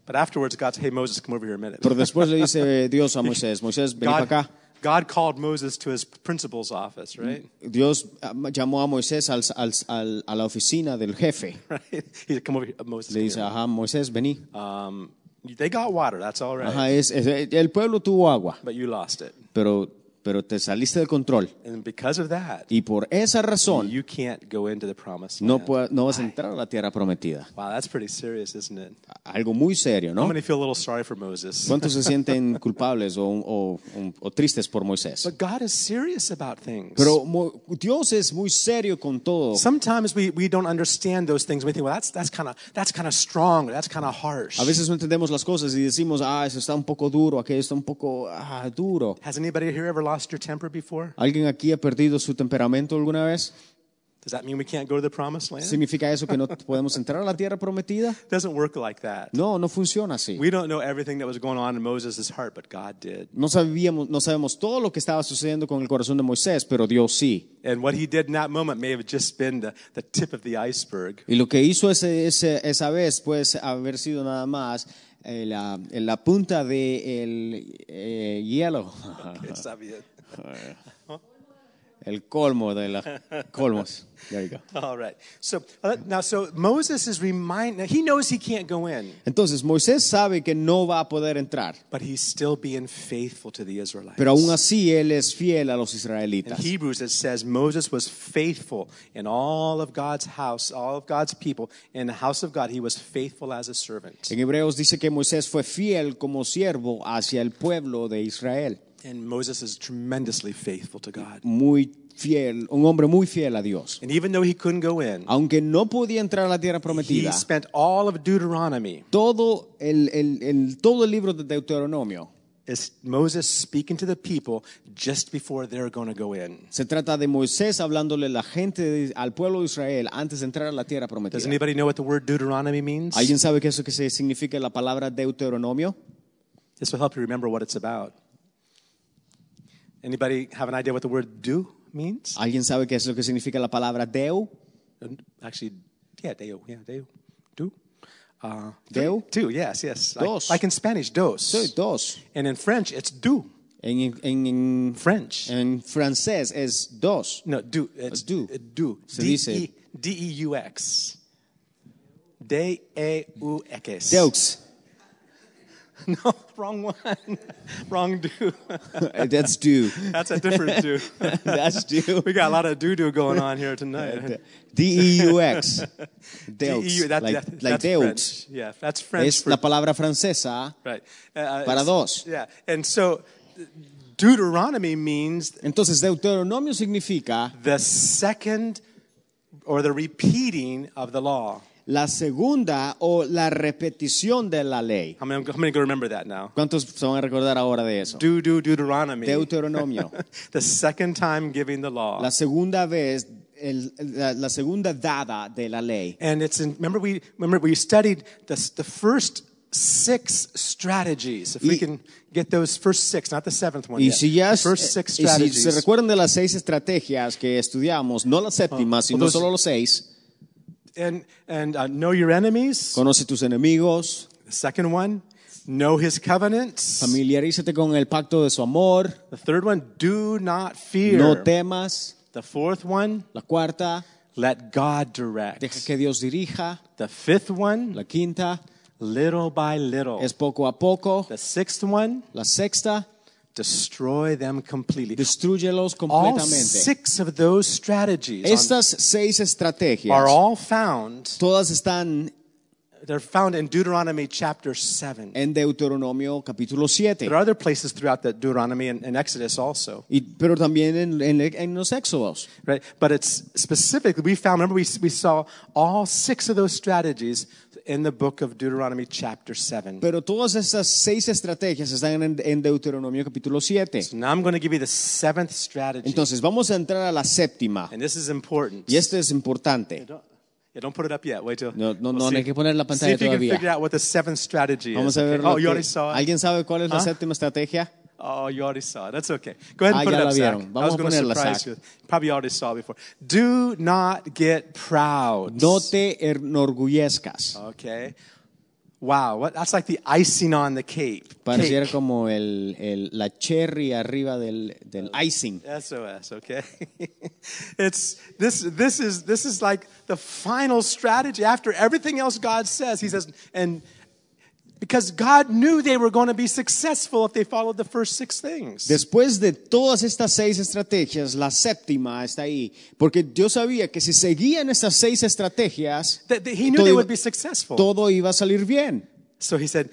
[SPEAKER 1] But afterwards, God said, hey, Moses, come over here a minute.
[SPEAKER 2] pero después le dice Dios a Moisés, Moisés, para
[SPEAKER 1] God,
[SPEAKER 2] acá.
[SPEAKER 1] God called Moses to his principal's office, right?
[SPEAKER 2] Dios ah, llamó a Moisés al- al- al- a la oficina del jefe.
[SPEAKER 1] Right? He said, "Come over here, Moses."
[SPEAKER 2] Le dice,
[SPEAKER 1] here."
[SPEAKER 2] ajá, Moisés, vení.
[SPEAKER 1] Um, they got water. That's all right.
[SPEAKER 2] Ajá, es, es- el pueblo tuvo agua,
[SPEAKER 1] But you lost it,
[SPEAKER 2] pero, pero te saliste de control.
[SPEAKER 1] and because of that,
[SPEAKER 2] Y por esa razón
[SPEAKER 1] you can't go into the promised
[SPEAKER 2] no,
[SPEAKER 1] land.
[SPEAKER 2] puede- no vas a entrar a la tierra prometida.
[SPEAKER 1] Wow, that's pretty serious, isn't it?
[SPEAKER 2] Algo muy serio, ¿no?
[SPEAKER 1] feel a little sorry for Moses?
[SPEAKER 2] ¿Cuántos se sienten culpables o, o- o tristes por Moisés?
[SPEAKER 1] But God is serious about things.
[SPEAKER 2] Pero Mo- Dios es muy serio con todo.
[SPEAKER 1] Sometimes we, we don't understand those things. We think, well, that's that's kind of that's kind of strong. That's kind of harsh.
[SPEAKER 2] A veces no entendemos las cosas y decimos, ah, eso está un poco duro, aquello está un poco ah, duro.
[SPEAKER 1] Has anybody here ever lost your temper before?
[SPEAKER 2] ¿Alguien aquí ha perdido su temperamento alguna vez?
[SPEAKER 1] Does that mean we can't go to the promised land?
[SPEAKER 2] ¿Significa eso que no podemos entrar a la tierra prometida?
[SPEAKER 1] It doesn't work like that.
[SPEAKER 2] No, no funciona así.
[SPEAKER 1] We don't know everything that was going on in Moses' heart, but God did.
[SPEAKER 2] No sabíamos, no sabemos todo lo que estaba sucediendo con el corazón de Moisés, pero Dios sí.
[SPEAKER 1] And what he did in that moment may have just been the, the tip of the iceberg.
[SPEAKER 2] Y lo que hizo ese, ese- esa vez puede haber sido nada más eh, la, la punta del de el, eh, hielo,
[SPEAKER 1] Está bien.
[SPEAKER 2] el colmo de los colmos. There you go.
[SPEAKER 1] All right. So uh, now, so Moses is remind. Now he knows he can't go in,
[SPEAKER 2] Entonces Moisés sabe que no va a poder entrar,
[SPEAKER 1] but he's still being faithful to the Israelites.
[SPEAKER 2] pero aún así él es fiel a los
[SPEAKER 1] In
[SPEAKER 2] israelitas.
[SPEAKER 1] Hebrews, it says Moses was faithful in all of God's house, all of God's people. In the house of God, he was faithful as a servant.
[SPEAKER 2] En Hebreos dice que Moisés fue fiel como siervo hacia el pueblo de Israel.
[SPEAKER 1] And Moses is tremendously faithful to God.
[SPEAKER 2] Muy fiel, un hombre muy fiel a Dios.
[SPEAKER 1] And even though he couldn't go in,
[SPEAKER 2] Aunque no podía entrar a la tierra prometida, he
[SPEAKER 1] spent all of Deuteronomy
[SPEAKER 2] todo el, el- el- todo el libro de Deuteronomio
[SPEAKER 1] is Moses speaking to the people just before they're going to go in.
[SPEAKER 2] se trata de Moisés hablándole la gente, de- al pueblo de Israel antes de entrar a la tierra prometida.
[SPEAKER 1] Does anybody know what the word Deuteronomy means?
[SPEAKER 2] ¿Alguien sabe qué es lo que significa la palabra Deuteronomio?
[SPEAKER 1] This will help you remember what it's about. Anybody have an idea what the word do means?
[SPEAKER 2] ¿Alguien sabe qué es lo que significa la palabra Deu?
[SPEAKER 1] Actually, yeah, deo, yeah, deo, do. Uh,
[SPEAKER 2] Deo?
[SPEAKER 1] Two, yes, yes. Like-
[SPEAKER 2] Dos.
[SPEAKER 1] Like, in Spanish, dos.
[SPEAKER 2] Soy dos.
[SPEAKER 1] And in French, it's do.
[SPEAKER 2] En, en- en-
[SPEAKER 1] French.
[SPEAKER 2] en francés es dos.
[SPEAKER 1] no, do. It's
[SPEAKER 2] do.
[SPEAKER 1] uh, Do.
[SPEAKER 2] Se dice-
[SPEAKER 1] D-E-U-X. D-E-U-X.
[SPEAKER 2] Deux.
[SPEAKER 1] No, wrong one. wrong do.
[SPEAKER 2] Uh, that's do.
[SPEAKER 1] That's a different do.
[SPEAKER 2] That's do.
[SPEAKER 1] we got a lot of do do going on here tonight.
[SPEAKER 2] Uh, D-E-U-X.
[SPEAKER 1] Deux. That-
[SPEAKER 2] like
[SPEAKER 1] that-
[SPEAKER 2] like deux.
[SPEAKER 1] French. Yeah, that's French.
[SPEAKER 2] Es la palabra francesa.
[SPEAKER 1] right. Uh,
[SPEAKER 2] uh
[SPEAKER 1] para
[SPEAKER 2] dos.
[SPEAKER 1] Yeah, and so Deuteronomy means
[SPEAKER 2] Entonces, Deuteronomio significa
[SPEAKER 1] the second or the repeating of the law.
[SPEAKER 2] La segunda o la repetición de la ley.
[SPEAKER 1] How many, how many go remember that now?
[SPEAKER 2] ¿Cuántos se van a recordar ahora de eso?
[SPEAKER 1] Do do Deuteronomy.
[SPEAKER 2] Deuteronomio.
[SPEAKER 1] the second time giving the law.
[SPEAKER 2] La segunda vez, el- la, la segunda dada de la ley.
[SPEAKER 1] and it's in, remember we remember we studied the, the first six strategies. If we
[SPEAKER 2] Y-
[SPEAKER 1] can get those first six, not the seventh one
[SPEAKER 2] Y
[SPEAKER 1] yet.
[SPEAKER 2] si, ya,
[SPEAKER 1] the first six
[SPEAKER 2] y si
[SPEAKER 1] strategies.
[SPEAKER 2] se recuerdan de las seis estrategias que estudiamos, no la séptima, sino
[SPEAKER 1] those-
[SPEAKER 2] solo los seis,
[SPEAKER 1] and and uh, know your enemies.
[SPEAKER 2] conoce tus enemigos,
[SPEAKER 1] The second one, know his covenants.
[SPEAKER 2] familiarízate con el pacto de su amor,
[SPEAKER 1] The third one, do not fear.
[SPEAKER 2] no temas.
[SPEAKER 1] the fourth one,
[SPEAKER 2] La cuarta,
[SPEAKER 1] let God direct.
[SPEAKER 2] deja que Dios dirija.
[SPEAKER 1] The fifth one,
[SPEAKER 2] La quinta,
[SPEAKER 1] little by little.
[SPEAKER 2] es poco a poco.
[SPEAKER 1] The sixth one,
[SPEAKER 2] La sexta,
[SPEAKER 1] destroy them completely.
[SPEAKER 2] destruyelos
[SPEAKER 1] All
[SPEAKER 2] completamente.
[SPEAKER 1] six of those strategies
[SPEAKER 2] Estas seis estrategias,
[SPEAKER 1] are all found.
[SPEAKER 2] todas están
[SPEAKER 1] They're found in Deuteronomy chapter seven.
[SPEAKER 2] en Deuteronomio capítulo 7.
[SPEAKER 1] There are other places throughout the Deuteronomy and, and Exodus also,
[SPEAKER 2] Y, pero también en, en- en los éxodos.
[SPEAKER 1] right? But it's specifically we found. Remember, we we saw all six of those strategies in the book of Deuteronomy chapter seven.
[SPEAKER 2] Pero todas estas seis estrategias están en, en Deuteronomio capítulo 7.
[SPEAKER 1] So now I'm going to give you the seventh strategy,
[SPEAKER 2] Entonces vamos a entrar a la séptima.
[SPEAKER 1] and this is important.
[SPEAKER 2] Y esto es importante.
[SPEAKER 1] Yeah, don't put it up yet. Wait till.
[SPEAKER 2] No, no,
[SPEAKER 1] we'll
[SPEAKER 2] no,
[SPEAKER 1] see.
[SPEAKER 2] hay que poner la
[SPEAKER 1] See
[SPEAKER 2] pantalla
[SPEAKER 1] if you can
[SPEAKER 2] todavía.
[SPEAKER 1] figure out what the seventh strategy
[SPEAKER 2] Vamos
[SPEAKER 1] is.
[SPEAKER 2] a ver.
[SPEAKER 1] okay? Oh, you already saw it.
[SPEAKER 2] ¿Alguien sabe cuál es la séptima estrategia?
[SPEAKER 1] Oh, you already saw it. That's okay. Go ahead and
[SPEAKER 2] Ah,
[SPEAKER 1] put it up. Zach. I was going to surprise you. Probably already saw it before. Do not get proud.
[SPEAKER 2] No te enorgullezcas.
[SPEAKER 1] Okay. Wow, what, that's like the icing on the cake.
[SPEAKER 2] Pareciera como el, el- la cherry arriba del, del icing.
[SPEAKER 1] SOS, okay? it's this this is this is like the final strategy after everything else God says. He says and because God knew they were going to be successful if they followed the first six things.
[SPEAKER 2] Después de todas estas seis estrategias, la séptima está ahí, porque Dios sabía que si seguían estas seis estrategias,
[SPEAKER 1] That- that he knew
[SPEAKER 2] todo
[SPEAKER 1] they would be successful.
[SPEAKER 2] todo iba a salir bien.
[SPEAKER 1] So he said,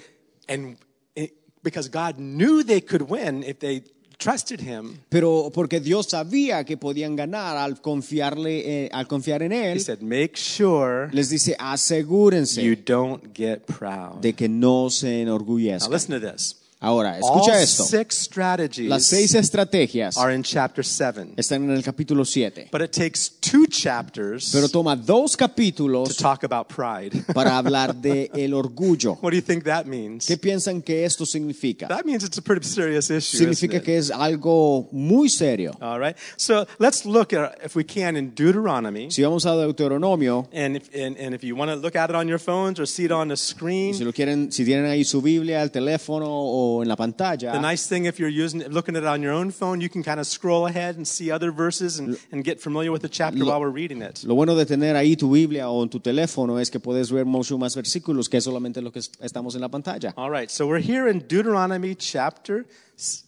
[SPEAKER 1] and it, because God knew they could win if they trusted him,
[SPEAKER 2] Pero porque Dios sabía que podían ganar al confiarle, eh, al confiar en
[SPEAKER 1] he
[SPEAKER 2] él,
[SPEAKER 1] said, make sure
[SPEAKER 2] les dice asegúrense
[SPEAKER 1] you don't get proud.
[SPEAKER 2] de que no se
[SPEAKER 1] Now
[SPEAKER 2] enorgullezcan.
[SPEAKER 1] listen to this.
[SPEAKER 2] Ahora,
[SPEAKER 1] All
[SPEAKER 2] escucha esto.
[SPEAKER 1] six strategies
[SPEAKER 2] Las seis estrategias
[SPEAKER 1] are in chapter 7.
[SPEAKER 2] están en el capítulo 7,
[SPEAKER 1] But it takes two chapters
[SPEAKER 2] pero toma dos
[SPEAKER 1] to
[SPEAKER 2] capítulos
[SPEAKER 1] talk about pride.
[SPEAKER 2] para hablar de el orgullo.
[SPEAKER 1] what do you think that means?
[SPEAKER 2] ¿Qué piensan que esto significa?
[SPEAKER 1] That means it's a pretty serious issue.
[SPEAKER 2] Significa que es algo muy serio.
[SPEAKER 1] All right. So let's look at, if we can, in Deuteronomy.
[SPEAKER 2] Si vamos a Deuteronomio,
[SPEAKER 1] And if, and, and if you want to look at it on your phones or see it on the screen,
[SPEAKER 2] si lo quieren, si tienen ahí su Biblia, el teléfono o en la pantalla,
[SPEAKER 1] The nice thing, if you're using, looking at it on your own phone, you can kind of scroll ahead and see other verses and, and get familiar with the chapter while we're reading it.
[SPEAKER 2] Lo bueno de tener ahí tu Biblia o en tu teléfono es que puedes ver mucho más versículos que solamente lo que estamos en la pantalla.
[SPEAKER 1] All right, so we're here in Deuteronomy chapter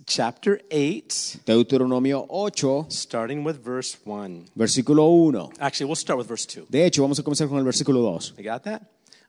[SPEAKER 1] chapter 8,
[SPEAKER 2] Deuteronomio 8,
[SPEAKER 1] starting with verse 1.
[SPEAKER 2] versículo 1.
[SPEAKER 1] Actually, we'll start with verse 2.
[SPEAKER 2] De hecho, vamos a comenzar con el versículo 2.
[SPEAKER 1] You got that?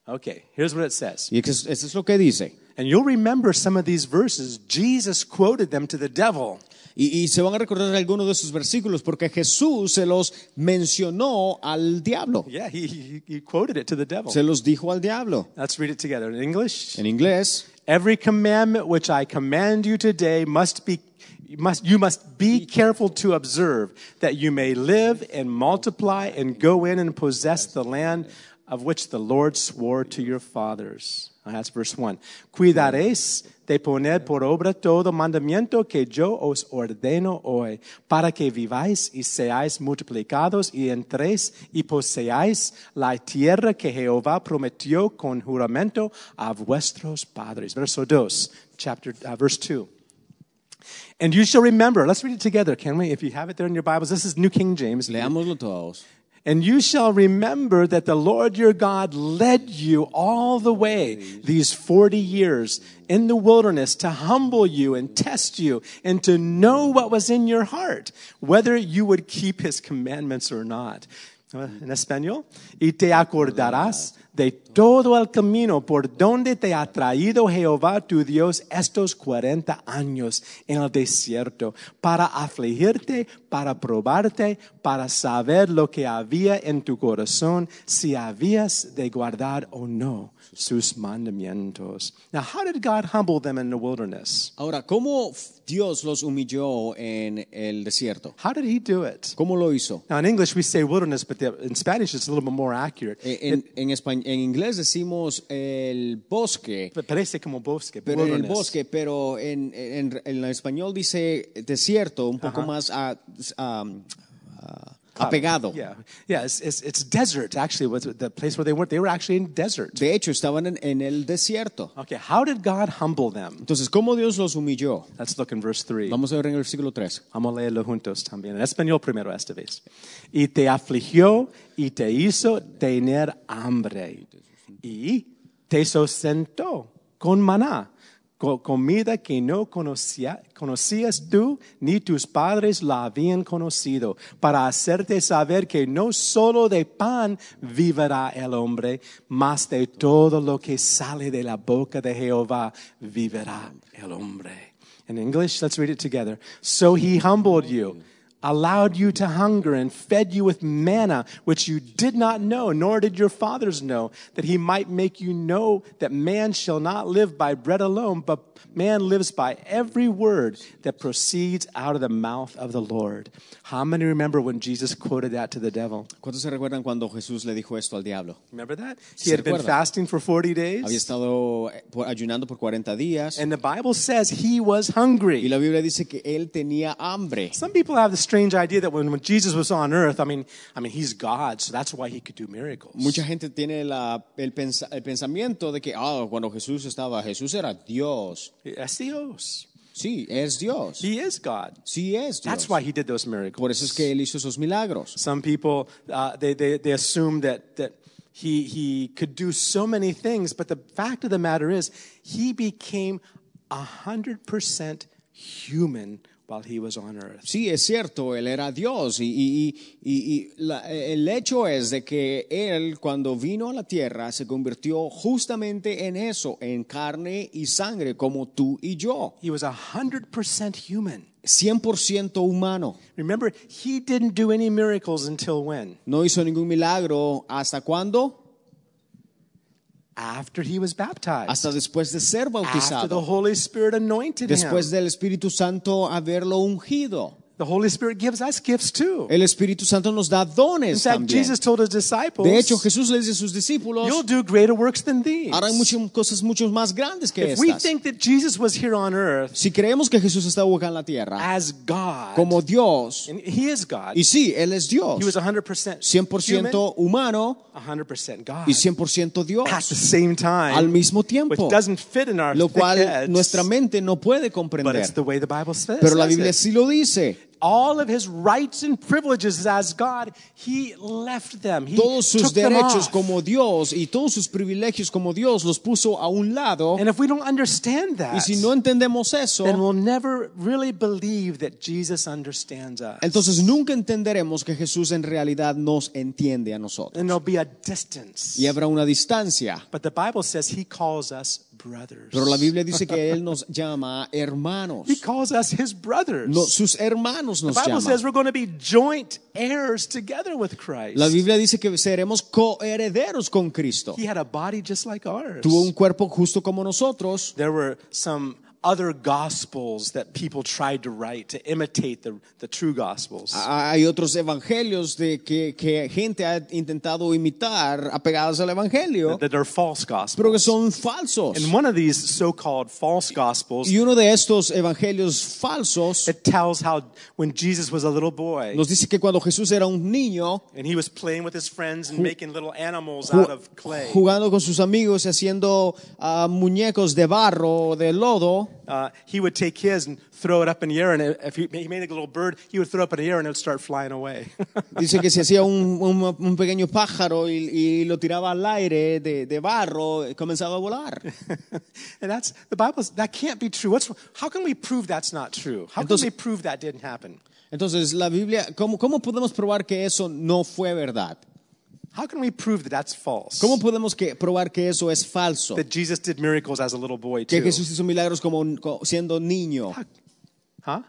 [SPEAKER 1] Okay, here's what it says.
[SPEAKER 2] Y eso es lo que dice.
[SPEAKER 1] And you'll remember some of these verses. Jesus quoted them to the devil.
[SPEAKER 2] Y, y se van a recordar algunos de esos versículos porque Jesús se los mencionó al diablo.
[SPEAKER 1] Yeah, he, he, quoted it to the devil.
[SPEAKER 2] Se los dijo al diablo.
[SPEAKER 1] Let's read it together in English.
[SPEAKER 2] En inglés,
[SPEAKER 1] Every commandment which I command you today must be you must, you must be careful to observe that you may live and multiply and go in and possess the land of which the Lord swore to your fathers. That's verse 1. Cuidaréis de poner por obra todo mandamiento que yo os ordeno hoy, para que viváis y seáis multiplicados y entréis y poseáis la tierra que Jehová prometió con juramento a vuestros padres. Verso 2, chapter, uh, verse 2. And you shall remember, let's read it together, can we? If you have it there in your Bibles, this is New King James.
[SPEAKER 2] leámoslo todos.
[SPEAKER 1] And you shall remember that the Lord your God led you all the way these 40 years in the wilderness to humble you and test you and to know what was in your heart, whether you would keep his commandments or not. En español, y te acordarás de todo el camino por donde te ha traído Jehová tu Dios estos 40 años en el desierto, para afligirte, para probarte, para saber lo que había en tu corazón, si habías de guardar o no sus mandamientos. Now, how did God humble them in the wilderness?
[SPEAKER 2] Ahora, ¿cómo Dios los humilló en el desierto?
[SPEAKER 1] How did he do it?
[SPEAKER 2] ¿Cómo lo hizo?
[SPEAKER 1] Now, in English, we say wilderness, but the, in Spanish, it's a little bit more accurate.
[SPEAKER 2] Eh, En, en, españ- en inglés decimos el bosque,
[SPEAKER 1] parece como bosque,
[SPEAKER 2] pero en el
[SPEAKER 1] wilderness.
[SPEAKER 2] bosque, pero en, en, en español dice desierto, un poco más a- a- a- apegado.
[SPEAKER 1] Yeah, yeah. It's, it's, it's desert. Actually, was the place where they were. They were actually in desert.
[SPEAKER 2] De hecho, estaban en, en el desierto.
[SPEAKER 1] Okay, how did God humble them?
[SPEAKER 2] Entonces, ¿cómo Dios los humilló?
[SPEAKER 1] Let's look in verse three.
[SPEAKER 2] Vamos a ver en el versículo 3.
[SPEAKER 1] Vamos a leerlo juntos también. En español primero esta vez. Y te afligió y te hizo tener hambre. Y te sustentó con maná, comida que no conocía- conocías tú ni tus padres la habían conocido, para hacerte saber que no solo de pan vivirá el hombre, mas de todo lo que sale de la boca de Jehová vivirá el hombre. In English, let's read it together. So he humbled you, allowed you to hunger, and fed you with manna, which you did not know, nor did your fathers know, that he might make you know that man shall not live by bread alone, but man lives by every word that proceeds out of the mouth of the Lord. How many remember when Jesus quoted that to the devil?
[SPEAKER 2] ¿Cuántos se recuerdan cuando Jesús le dijo esto al diablo?
[SPEAKER 1] Remember that? He had been fasting for 40 days.
[SPEAKER 2] Había estado eh, ayunando por 40 días
[SPEAKER 1] and the Bible says he was hungry.
[SPEAKER 2] y la Biblia dice que él tenía hambre.
[SPEAKER 1] Some people have the strange idea that when, when Jesus was on earth, I mean, I mean, he's God, so that's why he could do miracles.
[SPEAKER 2] Mucha gente tiene la- el, pensa- el pensamiento de que ah, cuando Jesús estaba, Jesús era Dios.
[SPEAKER 1] Es Dios.
[SPEAKER 2] Sí, es Dios.
[SPEAKER 1] He is God.
[SPEAKER 2] Sí es Dios.
[SPEAKER 1] That's why he did those miracles.
[SPEAKER 2] Por eso es que él hizo esos milagros.
[SPEAKER 1] Some people uh, they, they, they assume that that he he could do so many things, but the fact of the matter is, he became hundred percent human while he was on earth.
[SPEAKER 2] Sí, es cierto, él era Dios y, y- y- y- y la- el hecho es de que él cuando vino a la tierra se convirtió justamente en eso, en carne y sangre como tú y yo,
[SPEAKER 1] He was hundred percent human.
[SPEAKER 2] 100% humano.
[SPEAKER 1] Remember, he didn't do any miracles until when?
[SPEAKER 2] No hizo ningún milagro hasta cuándo?
[SPEAKER 1] After he was baptized.
[SPEAKER 2] Hasta después de ser bautizado.
[SPEAKER 1] After the Holy Spirit anointed
[SPEAKER 2] después
[SPEAKER 1] him.
[SPEAKER 2] del Espíritu Santo haberlo ungido.
[SPEAKER 1] The Holy Spirit gives us gifts too.
[SPEAKER 2] El Espíritu Santo nos da
[SPEAKER 1] In
[SPEAKER 2] dones
[SPEAKER 1] fact,
[SPEAKER 2] también.
[SPEAKER 1] Jesus told his disciples,
[SPEAKER 2] De hecho, Jesús le dice a sus discípulos,
[SPEAKER 1] "You'll do greater works than these."
[SPEAKER 2] harán muchas cosas mucho más grandes que
[SPEAKER 1] If we
[SPEAKER 2] estas.
[SPEAKER 1] think that Jesus was here on earth
[SPEAKER 2] Si creemos que Jesús está acá en la tierra
[SPEAKER 1] as God,
[SPEAKER 2] como Dios,
[SPEAKER 1] and He is God,
[SPEAKER 2] y sí, Él es Dios,
[SPEAKER 1] He was 100%
[SPEAKER 2] 100% humano
[SPEAKER 1] human, 100% God,
[SPEAKER 2] y 100% Dios
[SPEAKER 1] at the same time,
[SPEAKER 2] al mismo
[SPEAKER 1] which
[SPEAKER 2] tiempo,
[SPEAKER 1] doesn't fit in our
[SPEAKER 2] lo cual
[SPEAKER 1] heads,
[SPEAKER 2] nuestra mente no puede
[SPEAKER 1] but it's
[SPEAKER 2] comprender.
[SPEAKER 1] the way the Bible says.
[SPEAKER 2] Pero la Biblia sí lo dice.
[SPEAKER 1] All of His rights and privileges as God, He left them. He
[SPEAKER 2] Todos sus
[SPEAKER 1] took them
[SPEAKER 2] derechos
[SPEAKER 1] off.
[SPEAKER 2] como Dios y todos sus privilegios como Dios los puso a un lado.
[SPEAKER 1] And if we don't understand that,
[SPEAKER 2] Y si no entendemos eso,
[SPEAKER 1] then we'll never really believe that Jesus understands us.
[SPEAKER 2] entonces nunca entenderemos que Jesús en realidad nos entiende a nosotros.
[SPEAKER 1] and there'll be a distance.
[SPEAKER 2] Y habrá una distancia.
[SPEAKER 1] But the Bible says He calls us.
[SPEAKER 2] Pero la Biblia dice que Él nos llama hermanos.
[SPEAKER 1] He calls us His brothers.
[SPEAKER 2] No, sus hermanos
[SPEAKER 1] the
[SPEAKER 2] nos
[SPEAKER 1] Bible
[SPEAKER 2] llaman.
[SPEAKER 1] says we're going to be joint heirs together with Christ.
[SPEAKER 2] La Biblia dice que seremos coherederos con Cristo.
[SPEAKER 1] He had a body just like ours.
[SPEAKER 2] Tuvo un cuerpo justo como nosotros.
[SPEAKER 1] There were some other gospels that people tried to write to imitate the, the true gospels.
[SPEAKER 2] Hay otros evangelios de que, que gente ha intentado imitar apegados al evangelio,
[SPEAKER 1] that are false
[SPEAKER 2] pero
[SPEAKER 1] gospels.
[SPEAKER 2] que son falsos.
[SPEAKER 1] And one of these so-called false gospels,
[SPEAKER 2] Y uno de estos evangelios falsos
[SPEAKER 1] it tells how when Jesus was a little boy
[SPEAKER 2] nos dice que cuando Jesús era un niño,
[SPEAKER 1] and he was playing with his friends and making little animals out of clay,
[SPEAKER 2] jugando con sus amigos y haciendo ah, muñecos de barro o de lodo,
[SPEAKER 1] uh, he would take his and throw it up in the air, and if he, he made a little bird, he would throw it up in the air and it would start flying away.
[SPEAKER 2] dice que se hacía un, un- un pequeño pájaro y, y lo tiraba al aire de, de barro y comenzaba a volar.
[SPEAKER 1] and that's the Bible. That can't be true. What's how can we prove that's not true? How
[SPEAKER 2] Entonces-
[SPEAKER 1] can we prove that didn't happen?
[SPEAKER 2] Entonces, la Biblia, ¿cómo, ¿cómo podemos probar que eso no fue verdad?
[SPEAKER 1] How can we prove that that's false?
[SPEAKER 2] ¿Cómo podemos que, probar que eso es falso?
[SPEAKER 1] that Jesus did miracles as a little boy
[SPEAKER 2] Que
[SPEAKER 1] too?
[SPEAKER 2] Jesús hizo milagros como, co- siendo niño.
[SPEAKER 1] Huh?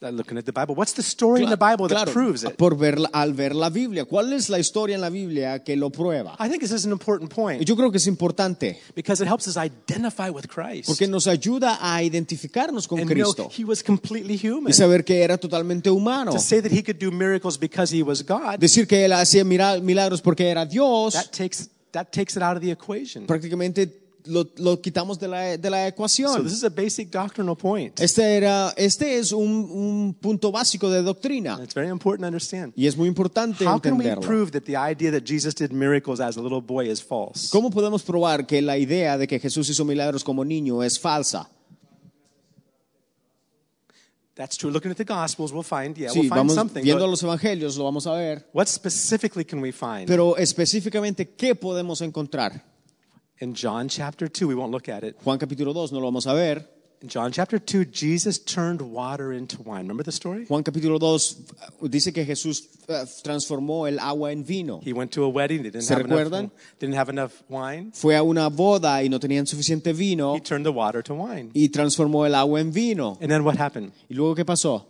[SPEAKER 1] Looking at the Bible, what's the story in the Bible that
[SPEAKER 2] Claro,
[SPEAKER 1] proves it?
[SPEAKER 2] por ver, al ver la Biblia. ¿Cuál es la historia en la Biblia que lo prueba?
[SPEAKER 1] I think this is an important
[SPEAKER 2] Y
[SPEAKER 1] point
[SPEAKER 2] yo creo que es importante
[SPEAKER 1] because it helps us identify with Christ
[SPEAKER 2] porque nos ayuda a identificarnos con
[SPEAKER 1] and know
[SPEAKER 2] Cristo
[SPEAKER 1] He was completely human.
[SPEAKER 2] y saber que era totalmente humano.
[SPEAKER 1] To say that He could do miracles because He was God,
[SPEAKER 2] Decir que él hacía milagros porque era Dios,
[SPEAKER 1] that takes that takes it out of the equation.
[SPEAKER 2] prácticamente lo, lo quitamos de la, de la
[SPEAKER 1] So
[SPEAKER 2] ecuación.
[SPEAKER 1] this is a basic doctrinal point.
[SPEAKER 2] Este, era, este es un, un punto básico de doctrina
[SPEAKER 1] It's very important to understand.
[SPEAKER 2] y es muy importante
[SPEAKER 1] How can we
[SPEAKER 2] entenderlo.
[SPEAKER 1] prove that the idea that Jesus did miracles as a little boy is false?
[SPEAKER 2] ¿Cómo podemos probar que la idea de que Jesús hizo milagros como niño es falsa?
[SPEAKER 1] That's true. Looking at the Gospels, we'll find, yeah,
[SPEAKER 2] Sí,
[SPEAKER 1] we'll find
[SPEAKER 2] vamos
[SPEAKER 1] something.
[SPEAKER 2] viendo
[SPEAKER 1] but
[SPEAKER 2] los evangelios, lo vamos a ver.
[SPEAKER 1] what specifically can we find?
[SPEAKER 2] Pero específicamente, ¿qué podemos encontrar?
[SPEAKER 1] In John chapter 2, we won't look at it.
[SPEAKER 2] Juan capítulo 2 no lo vamos a ver.
[SPEAKER 1] In John chapter 2, Jesus turned water into wine. Remember the story?
[SPEAKER 2] Juan capítulo 2 dice que Jesús eh, transformó el agua en vino.
[SPEAKER 1] He went to a wedding, they didn't
[SPEAKER 2] ¿Se
[SPEAKER 1] have, enough, didn't have enough wine.
[SPEAKER 2] Fue a una boda y no tenían suficiente vino
[SPEAKER 1] He turned the water to wine.
[SPEAKER 2] y transformó el agua en vino.
[SPEAKER 1] And then what happened?
[SPEAKER 2] ¿Y luego qué pasó?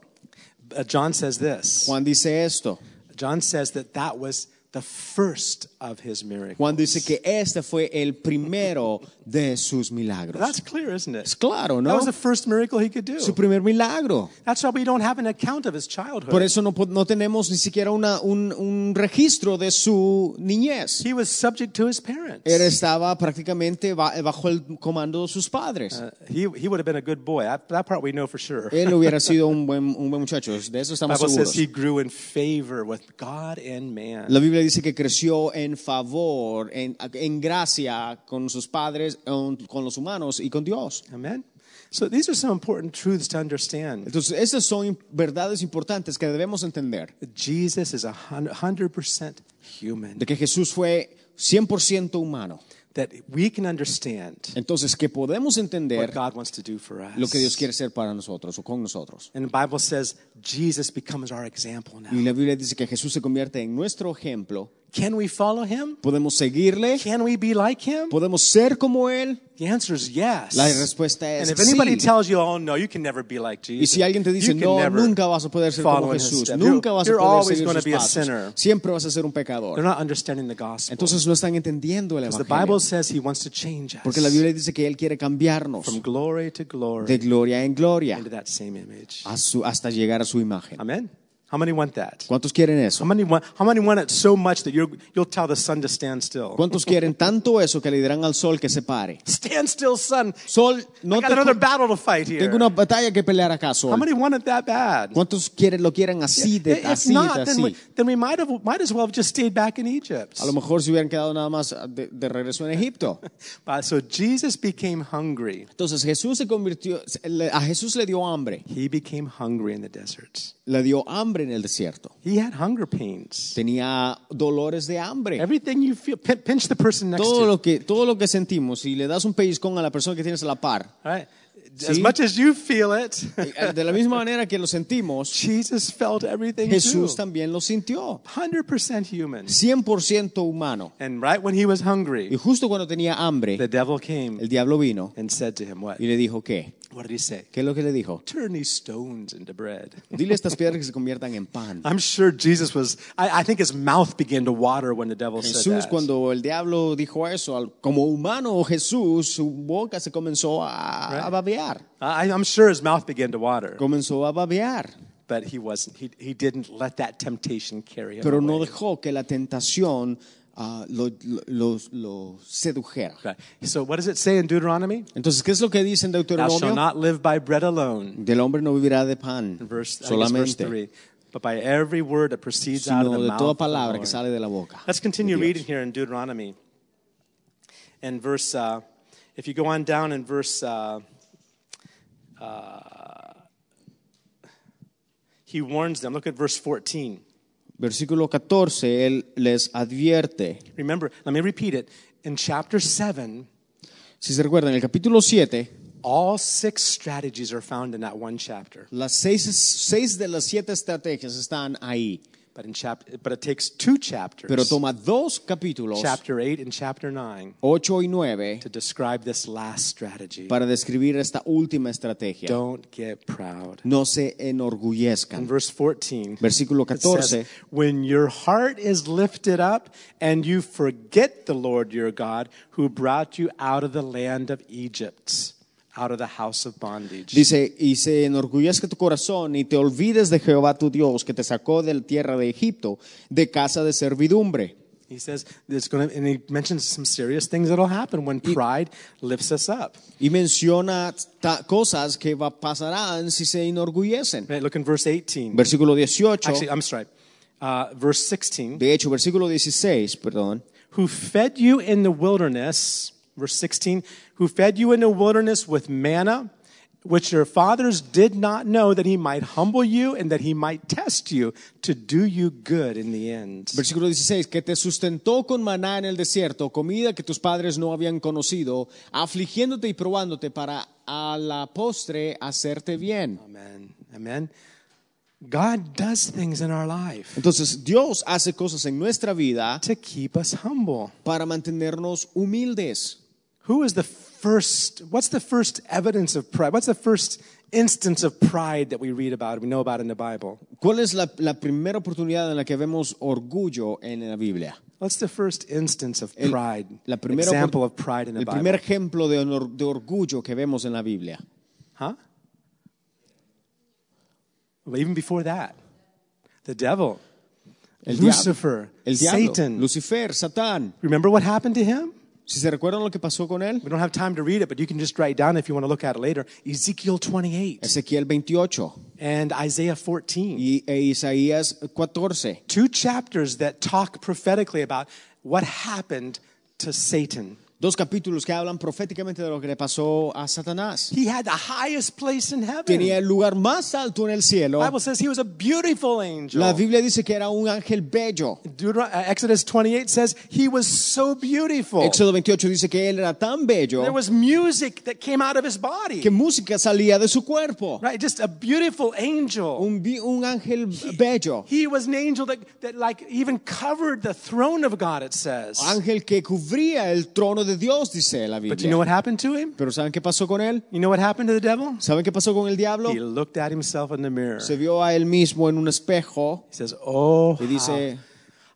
[SPEAKER 1] Uh, John says this.
[SPEAKER 2] Juan dice esto.
[SPEAKER 1] John says that that was the first of his miracles.
[SPEAKER 2] Juan dice que este fue el primero de sus milagros.
[SPEAKER 1] That's clear, isn't it?
[SPEAKER 2] Es claro,
[SPEAKER 1] That
[SPEAKER 2] ¿no?
[SPEAKER 1] was the first miracle he could do.
[SPEAKER 2] Su primer milagro.
[SPEAKER 1] That's why we don't have an account of his childhood.
[SPEAKER 2] Por eso no, no tenemos ni siquiera una- un, un registro de su niñez.
[SPEAKER 1] He was subject to his parents.
[SPEAKER 2] Él estaba prácticamente ba- bajo el comando de sus padres.
[SPEAKER 1] Uh, he, he would have been a good boy. That, that part we know for sure.
[SPEAKER 2] Él hubiera sido un buen, un buen muchacho, de eso estamos
[SPEAKER 1] Bible says
[SPEAKER 2] seguros.
[SPEAKER 1] he grew in favor with God and man.
[SPEAKER 2] La Biblia dice que creció en favor, en, en gracia con sus padres, con los humanos y con Dios.
[SPEAKER 1] Amen. So these are some important truths to understand.
[SPEAKER 2] Entonces, esas son verdades importantes que debemos entender.
[SPEAKER 1] Jesus is a hun- 100% human.
[SPEAKER 2] De que Jesús fue 100% humano.
[SPEAKER 1] That we can understand
[SPEAKER 2] Entonces, que podemos
[SPEAKER 1] what
[SPEAKER 2] entender
[SPEAKER 1] God wants to do for us.
[SPEAKER 2] lo que Dios quiere hacer para nosotros o con nosotros.
[SPEAKER 1] And the Bible says Jesus becomes our example now.
[SPEAKER 2] Y la Biblia dice que Jesús se convierte en nuestro ejemplo.
[SPEAKER 1] Can we follow him?
[SPEAKER 2] ¿Podemos seguirle?
[SPEAKER 1] Can we be like him?
[SPEAKER 2] ¿Podemos ser como Él?
[SPEAKER 1] The answer is yes.
[SPEAKER 2] La respuesta es
[SPEAKER 1] and if anybody
[SPEAKER 2] sí.
[SPEAKER 1] tells you, oh no, you can never be like Jesus.
[SPEAKER 2] Y si alguien te dice, no, nunca vas a poder ser como Jesús, nunca
[SPEAKER 1] You're-
[SPEAKER 2] vas a poder
[SPEAKER 1] always
[SPEAKER 2] seguir
[SPEAKER 1] going to
[SPEAKER 2] sus
[SPEAKER 1] be a sinner.
[SPEAKER 2] siempre vas a ser un pecador.
[SPEAKER 1] They're not understanding the gospel.
[SPEAKER 2] Entonces no están entendiendo el
[SPEAKER 1] Because the
[SPEAKER 2] Evangelio.
[SPEAKER 1] Bible says he wants to change us
[SPEAKER 2] Porque la Biblia dice que Él quiere cambiarnos
[SPEAKER 1] from glory to glory
[SPEAKER 2] de gloria en gloria
[SPEAKER 1] into that same image.
[SPEAKER 2] su- hasta llegar a su imagen.
[SPEAKER 1] Amen. How many want that?
[SPEAKER 2] ¿Cuántos quieren
[SPEAKER 1] How many want, how many want it so much that you're, you'll tell the sun to stand still?
[SPEAKER 2] ¿Cuántos quieren tanto eso que le dirán al sol que se pare?
[SPEAKER 1] Stand still, sun.
[SPEAKER 2] Sol,
[SPEAKER 1] I got another battle to fight here.
[SPEAKER 2] tengo una batalla que pelear acá,
[SPEAKER 1] How many want it that bad?
[SPEAKER 2] ¿Cuántos quieren, lo quieren así, de,
[SPEAKER 1] If
[SPEAKER 2] así,
[SPEAKER 1] not,
[SPEAKER 2] de
[SPEAKER 1] then we, then we might, have, might as well have just stayed back in Egypt.
[SPEAKER 2] A lo mejor se hubieran quedado nada más de, de regreso en Egipto.
[SPEAKER 1] But, so Jesus became hungry.
[SPEAKER 2] Entonces Jesús se convirtió, a Jesús le dio hambre,
[SPEAKER 1] He became hungry in the desert.
[SPEAKER 2] le dio hambre en el desierto.
[SPEAKER 1] He had hunger pains.
[SPEAKER 2] Tenía dolores de hambre.
[SPEAKER 1] Everything you feel, pin- pinch the person next to
[SPEAKER 2] Todo lo que, todo lo que sentimos, si le das un pellizcón a la persona que tienes a la par,
[SPEAKER 1] All right? As
[SPEAKER 2] Sí.
[SPEAKER 1] much as you feel it,
[SPEAKER 2] eh, de la misma manera que lo sentimos,
[SPEAKER 1] Jesus felt everything
[SPEAKER 2] Jesús
[SPEAKER 1] too.
[SPEAKER 2] también lo sintió.
[SPEAKER 1] 100% human.
[SPEAKER 2] 100% humano.
[SPEAKER 1] And right when he was
[SPEAKER 2] Y
[SPEAKER 1] hungry,
[SPEAKER 2] justo cuando tenía hambre,
[SPEAKER 1] the devil came
[SPEAKER 2] el diablo vino
[SPEAKER 1] and said to him, What?
[SPEAKER 2] y le dijo, ¿qué?
[SPEAKER 1] What did he say?
[SPEAKER 2] ¿Qué es lo que le dijo?
[SPEAKER 1] Turn these stones into bread.
[SPEAKER 2] Dile estas piedras que se conviertan en pan.
[SPEAKER 1] I'm sure Jesus was, I, I think his mouth began to water when the devil said
[SPEAKER 2] Jesús,
[SPEAKER 1] that.
[SPEAKER 2] cuando el diablo dijo eso, como humano Jesús, su boca se comenzó a, a babear.
[SPEAKER 1] I, I'm sure his mouth began to water,
[SPEAKER 2] Comenzó a babear.
[SPEAKER 1] but he wasn't. He, he didn't let that temptation carry him
[SPEAKER 2] Pero no
[SPEAKER 1] away.
[SPEAKER 2] dejó que la tentación ah, lo, lo- lo- sedujera.
[SPEAKER 1] Okay. So what does it say in Deuteronomy?
[SPEAKER 2] Entonces, ¿qué es lo que dice en
[SPEAKER 1] Thou shalt
[SPEAKER 2] Deuteronomio?
[SPEAKER 1] not live by bread alone.
[SPEAKER 2] Del hombre no vivirá de pan
[SPEAKER 1] Verse, guess verse but by every word that proceeds out of the
[SPEAKER 2] de
[SPEAKER 1] mouth
[SPEAKER 2] toda
[SPEAKER 1] of
[SPEAKER 2] palabra que sale de la boca.
[SPEAKER 1] Let's continue reading here in Deuteronomy. And verse, uh, if you go on down in verse, uh, uh, he warns them. Look at verse 14.
[SPEAKER 2] Versículo 14, él les advierte.
[SPEAKER 1] Remember, let me repeat it. In chapter 7,
[SPEAKER 2] Si se recuerdan, en el capítulo 7,
[SPEAKER 1] all six strategies are found in that one chapter.
[SPEAKER 2] las seis, seis de las siete estrategias están ahí.
[SPEAKER 1] But, in chap- but it takes two chapters,
[SPEAKER 2] Pero toma dos capítulos,
[SPEAKER 1] chapter 8 and chapter 9,
[SPEAKER 2] 8 y 9,
[SPEAKER 1] to describe this last strategy.
[SPEAKER 2] para describir esta última estrategia.
[SPEAKER 1] Don't get proud.
[SPEAKER 2] No se
[SPEAKER 1] In
[SPEAKER 2] enorgullezcan.
[SPEAKER 1] verse 14,
[SPEAKER 2] Versículo
[SPEAKER 1] it
[SPEAKER 2] 14.
[SPEAKER 1] says, When your heart is lifted up and you forget the Lord your God who brought you out of the land of Egypt, out of the house of bondage.
[SPEAKER 2] Dice, y se enorgullezca tu corazón y te olvides de Jehová tu Dios que te sacó de la tierra de Egipto, de casa de servidumbre.
[SPEAKER 1] He says, there's gonna, and he mentions some serious things that'll happen when pride lifts us up.
[SPEAKER 2] Y menciona cosas que va, pasarán si se enorgullecen.
[SPEAKER 1] Right, look in verse 18.
[SPEAKER 2] Versículo 18,
[SPEAKER 1] Actually, I'm sorry. Uh, verse 16.
[SPEAKER 2] de hecho, versículo 16, perdón.
[SPEAKER 1] who fed you in the wilderness, verse 16, who fed you in the wilderness with manna, which your fathers did not know, that he might humble you and that he might test you to do you good in the end.
[SPEAKER 2] Versículo 16, que te sustentó con maná en el desierto, comida que tus padres no habían conocido, afligiéndote y probándote para a la postre hacerte bien.
[SPEAKER 1] Amen. Amen. God does things in our life
[SPEAKER 2] Entonces, Dios hace cosas en nuestra vida
[SPEAKER 1] to keep us humble.
[SPEAKER 2] para mantenernos humildes.
[SPEAKER 1] Who is the first, what's the first evidence of pride? What's the first instance of pride that we read about, we know about in the Bible?
[SPEAKER 2] ¿Cuál es la, la primera oportunidad en la que vemos orgullo en la Biblia?
[SPEAKER 1] What's the first instance of
[SPEAKER 2] El-
[SPEAKER 1] pride?
[SPEAKER 2] la primera
[SPEAKER 1] example of pride in the
[SPEAKER 2] el
[SPEAKER 1] Bible.
[SPEAKER 2] primer ejemplo de, honor- de orgullo que vemos en la Biblia.
[SPEAKER 1] Huh? Well, even before that, the devil,
[SPEAKER 2] El
[SPEAKER 1] Lucifer,
[SPEAKER 2] diablo, el diablo,
[SPEAKER 1] Satan.
[SPEAKER 2] Lucifer, Satán.
[SPEAKER 1] Remember what happened to him?
[SPEAKER 2] Si se recuerdan lo que pasó con él,
[SPEAKER 1] We don't have time to read it, but you can just write down if you want to look at it later. Ezekiel 28
[SPEAKER 2] Ezequiel 28
[SPEAKER 1] and Isaiah 14.
[SPEAKER 2] y, e Isaías 14.
[SPEAKER 1] Two chapters that talk prophetically about what happened to Satan.
[SPEAKER 2] Dos capítulos que hablan proféticamente de lo que le pasó a Satanás.
[SPEAKER 1] He had the highest place in heaven.
[SPEAKER 2] Tenía el lugar más alto en el cielo.
[SPEAKER 1] Bible says he was a beautiful angel.
[SPEAKER 2] La Biblia dice que era un ángel bello.
[SPEAKER 1] Deuteron- uh, Exodus 28 says he was so beautiful.
[SPEAKER 2] Éxodo 28 dice que él era tan bello
[SPEAKER 1] There was music that came out of his body.
[SPEAKER 2] que música salía de su cuerpo.
[SPEAKER 1] Right, just a beautiful angel.
[SPEAKER 2] Un, ángel bello.
[SPEAKER 1] He was an angel that, that like even covered the throne of God, it says.
[SPEAKER 2] Ángel que cubría el trono de Dios, dice la
[SPEAKER 1] But you know what
[SPEAKER 2] Biblia.
[SPEAKER 1] happened to him?
[SPEAKER 2] Pero ¿saben qué pasó con él?
[SPEAKER 1] You know what happened to the devil?
[SPEAKER 2] ¿Saben qué pasó con el diablo?
[SPEAKER 1] He looked at himself in the mirror.
[SPEAKER 2] Se vio a él mismo en un espejo
[SPEAKER 1] He says, Oh,
[SPEAKER 2] y dice,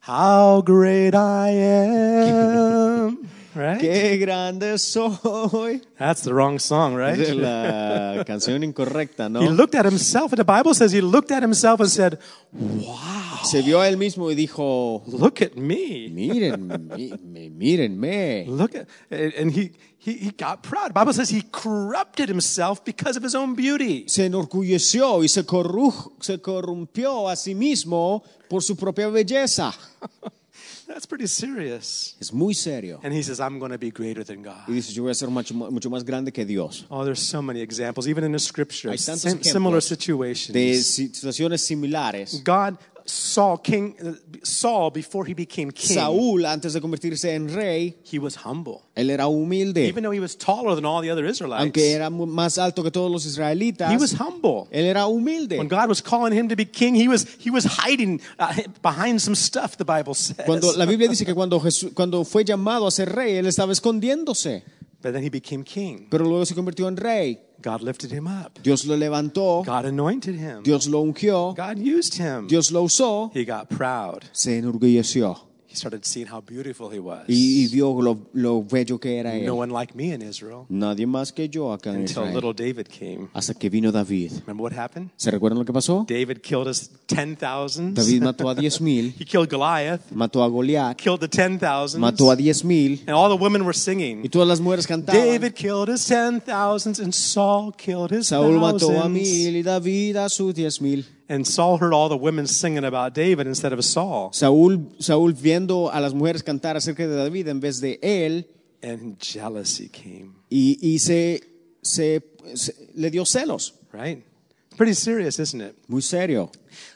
[SPEAKER 1] how, how great I am. Right?
[SPEAKER 2] qué grande soy.
[SPEAKER 1] That's the wrong song, right?
[SPEAKER 2] Es la canción incorrecta, ¿no?
[SPEAKER 1] He looked at himself, and the Bible says he looked at himself and said, "Wow."
[SPEAKER 2] Se vio a él mismo y dijo,
[SPEAKER 1] Look at me.
[SPEAKER 2] mírenme, mírenme.
[SPEAKER 1] Look at, and he, he, he got proud. The Bible says he corrupted himself because of his own beauty.
[SPEAKER 2] Se enorgulleció y se corrompió a sí mismo por su propia belleza.
[SPEAKER 1] That's pretty serious.
[SPEAKER 2] Es muy serio.
[SPEAKER 1] And he says, I'm going to be greater than God.
[SPEAKER 2] Y dice, yo voy a ser mucho, mucho más grande que Dios.
[SPEAKER 1] Oh, there's so many examples, even in the scriptures,
[SPEAKER 2] Hay tantos
[SPEAKER 1] sim-
[SPEAKER 2] ejemplos
[SPEAKER 1] similar
[SPEAKER 2] De
[SPEAKER 1] situations.
[SPEAKER 2] situaciones similares.
[SPEAKER 1] God saw King Saul before he became king.
[SPEAKER 2] Saúl, antes de convertirse en rey,
[SPEAKER 1] He was humble,
[SPEAKER 2] él era humilde.
[SPEAKER 1] even though he was taller than all the other Israelites.
[SPEAKER 2] Aunque era más alto que todos los israelitas,
[SPEAKER 1] He was humble.
[SPEAKER 2] él era humilde.
[SPEAKER 1] When God was calling him to be king, he was he was hiding uh, behind some stuff. The Bible says.
[SPEAKER 2] Cuando la Biblia dice que cuando, Jesús, cuando fue llamado a ser rey, él estaba escondiéndose.
[SPEAKER 1] But then he became king.
[SPEAKER 2] Pero luego se convirtió en rey.
[SPEAKER 1] God lifted him up.
[SPEAKER 2] Dios lo levantó,
[SPEAKER 1] God anointed him.
[SPEAKER 2] Dios lo ungió,
[SPEAKER 1] God used him.
[SPEAKER 2] Dios lo usó,
[SPEAKER 1] He got proud.
[SPEAKER 2] se enorgulleció
[SPEAKER 1] He started seeing how beautiful he was.
[SPEAKER 2] y, y vio lo, lo bello que era él.
[SPEAKER 1] No one like me in Israel
[SPEAKER 2] Nadie más que yo acá en
[SPEAKER 1] until
[SPEAKER 2] Israel.
[SPEAKER 1] little David came.
[SPEAKER 2] Hasta que vino David.
[SPEAKER 1] Remember what happened?
[SPEAKER 2] ¿Se recuerdan lo que pasó?
[SPEAKER 1] David killed his ten thousands.
[SPEAKER 2] David mató a diez mil,
[SPEAKER 1] He killed Goliath.
[SPEAKER 2] mató a Goliat,
[SPEAKER 1] Killed the ten thousands.
[SPEAKER 2] mató a diez mil
[SPEAKER 1] And all the women were
[SPEAKER 2] y
[SPEAKER 1] singing.
[SPEAKER 2] todas las mujeres cantaban.
[SPEAKER 1] David killed his ten thousands and Saul killed his
[SPEAKER 2] Saúl mató a
[SPEAKER 1] thousands.
[SPEAKER 2] mil y David a sus diez mil.
[SPEAKER 1] And Saul heard all the women singing about David instead of Saul.
[SPEAKER 2] Saúl, Saúl viendo a las mujeres cantar acerca de David en vez de él
[SPEAKER 1] And jealousy came,
[SPEAKER 2] y, y se, se, se- le dio celos.
[SPEAKER 1] right? It's pretty serious, isn't it?
[SPEAKER 2] Muy serio.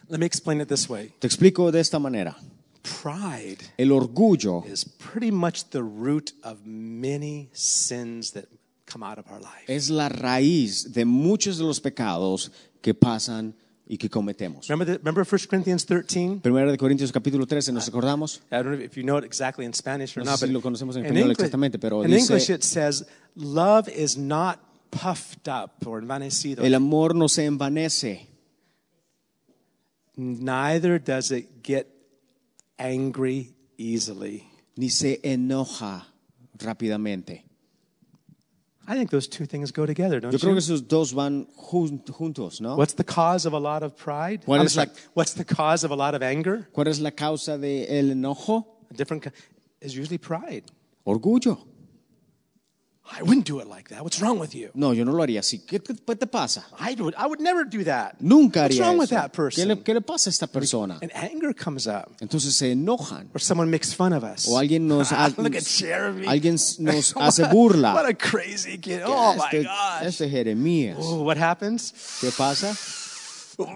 [SPEAKER 1] Let me explain it this way.
[SPEAKER 2] Te explico de esta manera.
[SPEAKER 1] Pride
[SPEAKER 2] El orgullo
[SPEAKER 1] is pretty much the root of many sins that come out of our life.
[SPEAKER 2] es la raíz de muchos de los pecados que pasan y que cometemos.
[SPEAKER 1] Remember, the, remember 1 Corinthians 13?
[SPEAKER 2] Primera de Corintios capítulo 13, ¿nos acordamos?
[SPEAKER 1] I don't know if you know it exactly in Spanish or
[SPEAKER 2] No sé
[SPEAKER 1] not,
[SPEAKER 2] si
[SPEAKER 1] but
[SPEAKER 2] lo conocemos en español exactamente, pero
[SPEAKER 1] in
[SPEAKER 2] dice-
[SPEAKER 1] English it says, love is not puffed up or envanecido.
[SPEAKER 2] El amor no se envanece,
[SPEAKER 1] Neither does it get angry easily.
[SPEAKER 2] ni se enoja rápidamente.
[SPEAKER 1] I think those two things go together, don't
[SPEAKER 2] Yo creo
[SPEAKER 1] you?
[SPEAKER 2] que esos dos van jun- juntos, ¿no?
[SPEAKER 1] What's the cause of a lot of pride? I'm
[SPEAKER 2] is
[SPEAKER 1] sorry, what's the cause of a lot of anger?
[SPEAKER 2] ¿Cuál es la causa del enojo?
[SPEAKER 1] A different is usually pride.
[SPEAKER 2] Orgullo.
[SPEAKER 1] I wouldn't do it like that. What's wrong with you?
[SPEAKER 2] No, yo no lo haría así. ¿Qué, qué- qué te pasa?
[SPEAKER 1] I would, I would never do that.
[SPEAKER 2] Nunca
[SPEAKER 1] What's
[SPEAKER 2] haría
[SPEAKER 1] wrong with
[SPEAKER 2] eso.
[SPEAKER 1] that
[SPEAKER 2] ¿Qué
[SPEAKER 1] person?
[SPEAKER 2] le, qué le pasa a esta persona?
[SPEAKER 1] And anger comes up.
[SPEAKER 2] Entonces se enojan.
[SPEAKER 1] Or someone makes fun of us.
[SPEAKER 2] O alguien nos, ha-
[SPEAKER 1] Look at Jeremy.
[SPEAKER 2] alguien nos hace
[SPEAKER 1] a-
[SPEAKER 2] burla.
[SPEAKER 1] What a crazy kid. Oh my
[SPEAKER 2] este,
[SPEAKER 1] gosh.
[SPEAKER 2] este Jeremías.
[SPEAKER 1] Oh, what happens?
[SPEAKER 2] ¿Qué pasa?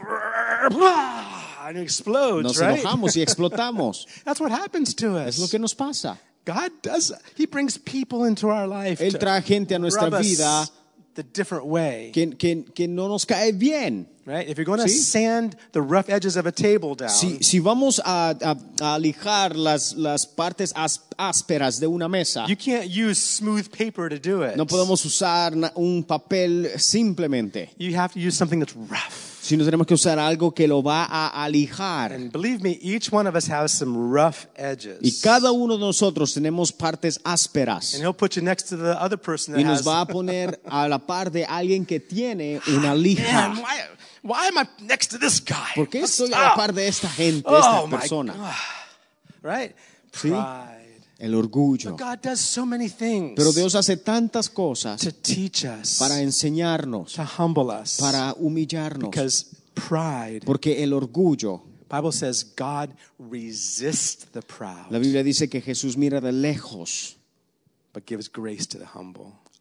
[SPEAKER 1] And it explodes,
[SPEAKER 2] Nos
[SPEAKER 1] right?
[SPEAKER 2] enojamos y explotamos.
[SPEAKER 1] That's what happens to us.
[SPEAKER 2] Es lo que nos pasa.
[SPEAKER 1] God does. He brings people into our life.
[SPEAKER 2] Él trae gente a nuestra vida
[SPEAKER 1] the different way.
[SPEAKER 2] que, que, que no nos cae bien.
[SPEAKER 1] Right? If you're going to
[SPEAKER 2] Sí.
[SPEAKER 1] sand the rough edges of a table down,
[SPEAKER 2] Si, si vamos a, a, a lijar las, las partes as- ásperas de una mesa,
[SPEAKER 1] you can't use smooth paper to do it.
[SPEAKER 2] no podemos usar un papel simplemente.
[SPEAKER 1] You have to use something that's rough.
[SPEAKER 2] Sino tenemos que usar algo que lo va a alijar.
[SPEAKER 1] And believe me, each one of us has some rough edges.
[SPEAKER 2] Y cada uno de nosotros tenemos partes ásperas.
[SPEAKER 1] and he'll put you next to the other person that
[SPEAKER 2] Y nos
[SPEAKER 1] has.
[SPEAKER 2] va a poner a la par de alguien que tiene una lija.
[SPEAKER 1] Man, why, why am I next to this guy?
[SPEAKER 2] ¿Por qué estoy a la par de esta gente,
[SPEAKER 1] Oh
[SPEAKER 2] esta
[SPEAKER 1] my
[SPEAKER 2] persona?
[SPEAKER 1] God. Right?
[SPEAKER 2] Sí. El orgullo.
[SPEAKER 1] God does so many things
[SPEAKER 2] Pero Dios hace tantas cosas
[SPEAKER 1] to teach us,
[SPEAKER 2] para enseñarnos,
[SPEAKER 1] to humble us,
[SPEAKER 2] para humillarnos.
[SPEAKER 1] because pride.
[SPEAKER 2] Porque el orgullo,
[SPEAKER 1] Bible says God resists the proud,
[SPEAKER 2] la Biblia dice que Jesús mira de lejos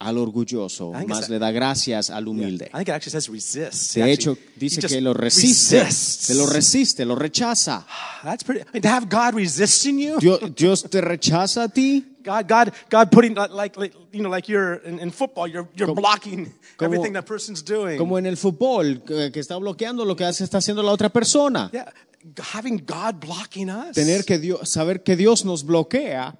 [SPEAKER 2] al orgulloso, más le da gracias al humilde.
[SPEAKER 1] I think it actually says resist.
[SPEAKER 2] De hecho,
[SPEAKER 1] he
[SPEAKER 2] dice que lo resiste, se lo resiste, lo rechaza.
[SPEAKER 1] That's pretty. I mean, to have God resisting you,
[SPEAKER 2] Dios, te rechaza a ti.
[SPEAKER 1] God, God, God putting like, like, you know, like you're in, in football, you're, you're
[SPEAKER 2] Como-
[SPEAKER 1] blocking everything that person's doing.
[SPEAKER 2] Como en el fútbol, que que está bloqueando lo que hace, está haciendo la otra persona.
[SPEAKER 1] yeah, having God blocking us.
[SPEAKER 2] Tener que Dios, saber que Dios nos bloquea,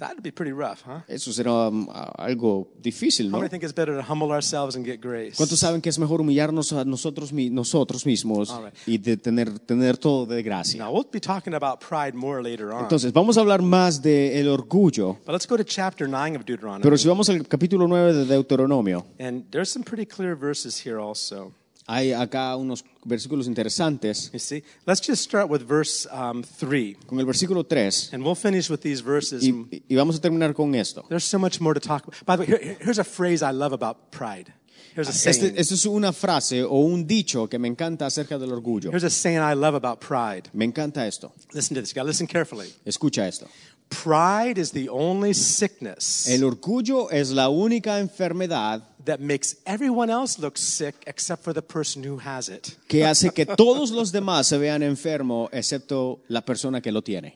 [SPEAKER 1] That'd be pretty rough, huh?
[SPEAKER 2] eso será um, algo difícil,
[SPEAKER 1] How
[SPEAKER 2] ¿no?
[SPEAKER 1] many think it's better to humble ourselves and get grace?
[SPEAKER 2] ¿Cuántos saben que es mejor humillarnos a nosotros, nosotros mismos
[SPEAKER 1] right.
[SPEAKER 2] y de tener, tener todo de gracia?
[SPEAKER 1] Now we'll be talking about pride more later on.
[SPEAKER 2] Entonces, vamos a hablar más del orgullo,
[SPEAKER 1] but let's go to chapter 9 of Deuteronomy.
[SPEAKER 2] pero si vamos al capítulo 9 de Deuteronomio,
[SPEAKER 1] and there's some pretty clear verses here also.
[SPEAKER 2] Hay acá unos versículos interesantes.
[SPEAKER 1] You see? Let's just start with verse um, 3.
[SPEAKER 2] Con el versículo 3,
[SPEAKER 1] And we'll finish with these verses.
[SPEAKER 2] y, y vamos a terminar con esto.
[SPEAKER 1] There's so much more to talk about. By the way, here- here's a phrase I love about pride. Here's a saying.
[SPEAKER 2] Este, esta es una frase o un dicho que me encanta acerca del orgullo.
[SPEAKER 1] Here's a saying I love about pride.
[SPEAKER 2] Me encanta esto.
[SPEAKER 1] Listen to this. You listen carefully.
[SPEAKER 2] Escucha esto.
[SPEAKER 1] Pride is the only sickness
[SPEAKER 2] El orgullo es la única enfermedad
[SPEAKER 1] that makes everyone else look sick except for the person who has it.
[SPEAKER 2] que hace que todos los demás se vean enfermos excepto la persona que lo tiene.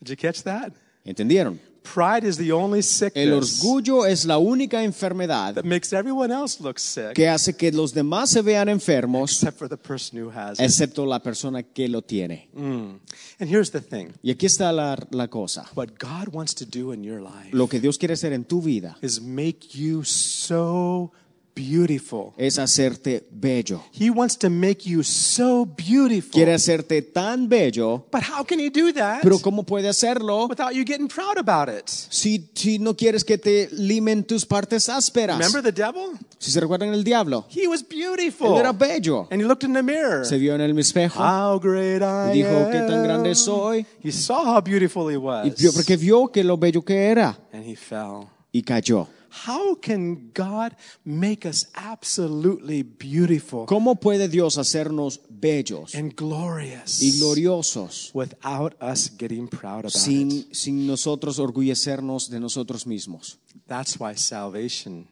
[SPEAKER 1] Did you catch that?
[SPEAKER 2] ¿Entendieron?
[SPEAKER 1] Pride is the only
[SPEAKER 2] El
[SPEAKER 1] sickness
[SPEAKER 2] orgullo es la única enfermedad
[SPEAKER 1] that makes everyone else look sick
[SPEAKER 2] que hace que los demás se vean enfermos
[SPEAKER 1] except for the person who has it.
[SPEAKER 2] excepto la persona que lo tiene.
[SPEAKER 1] Mm. And here's the thing
[SPEAKER 2] Y aquí está la, la cosa.
[SPEAKER 1] what God wants to do in your life
[SPEAKER 2] Lo que Dios quiere hacer en tu vida
[SPEAKER 1] is make you so beautiful.
[SPEAKER 2] es hacerte bello.
[SPEAKER 1] He wants to make you so beautiful.
[SPEAKER 2] Quiere hacerte tan bello,
[SPEAKER 1] But how can he do that
[SPEAKER 2] pero ¿cómo puede hacerlo
[SPEAKER 1] without you getting proud about it?
[SPEAKER 2] si, si no quieres que te limen tus partes ásperas?
[SPEAKER 1] Remember the devil?
[SPEAKER 2] Si se recuerdan el diablo,
[SPEAKER 1] He was
[SPEAKER 2] él
[SPEAKER 1] beautiful.
[SPEAKER 2] era bello.
[SPEAKER 1] And he looked in the mirror.
[SPEAKER 2] Se vio en el espejo
[SPEAKER 1] How great I
[SPEAKER 2] y dijo,
[SPEAKER 1] am.
[SPEAKER 2] qué tan grande soy.
[SPEAKER 1] He saw how beautiful he
[SPEAKER 2] Y
[SPEAKER 1] was.
[SPEAKER 2] vio, porque vio que lo bello que era
[SPEAKER 1] And he fell.
[SPEAKER 2] y cayó.
[SPEAKER 1] How can God make us absolutely beautiful
[SPEAKER 2] ¿Cómo puede Dios hacernos bellos
[SPEAKER 1] and glorious
[SPEAKER 2] y gloriosos
[SPEAKER 1] without us getting proud about it?
[SPEAKER 2] sin, sin nosotros orgullecernos de nosotros mismos?
[SPEAKER 1] That's why salvation.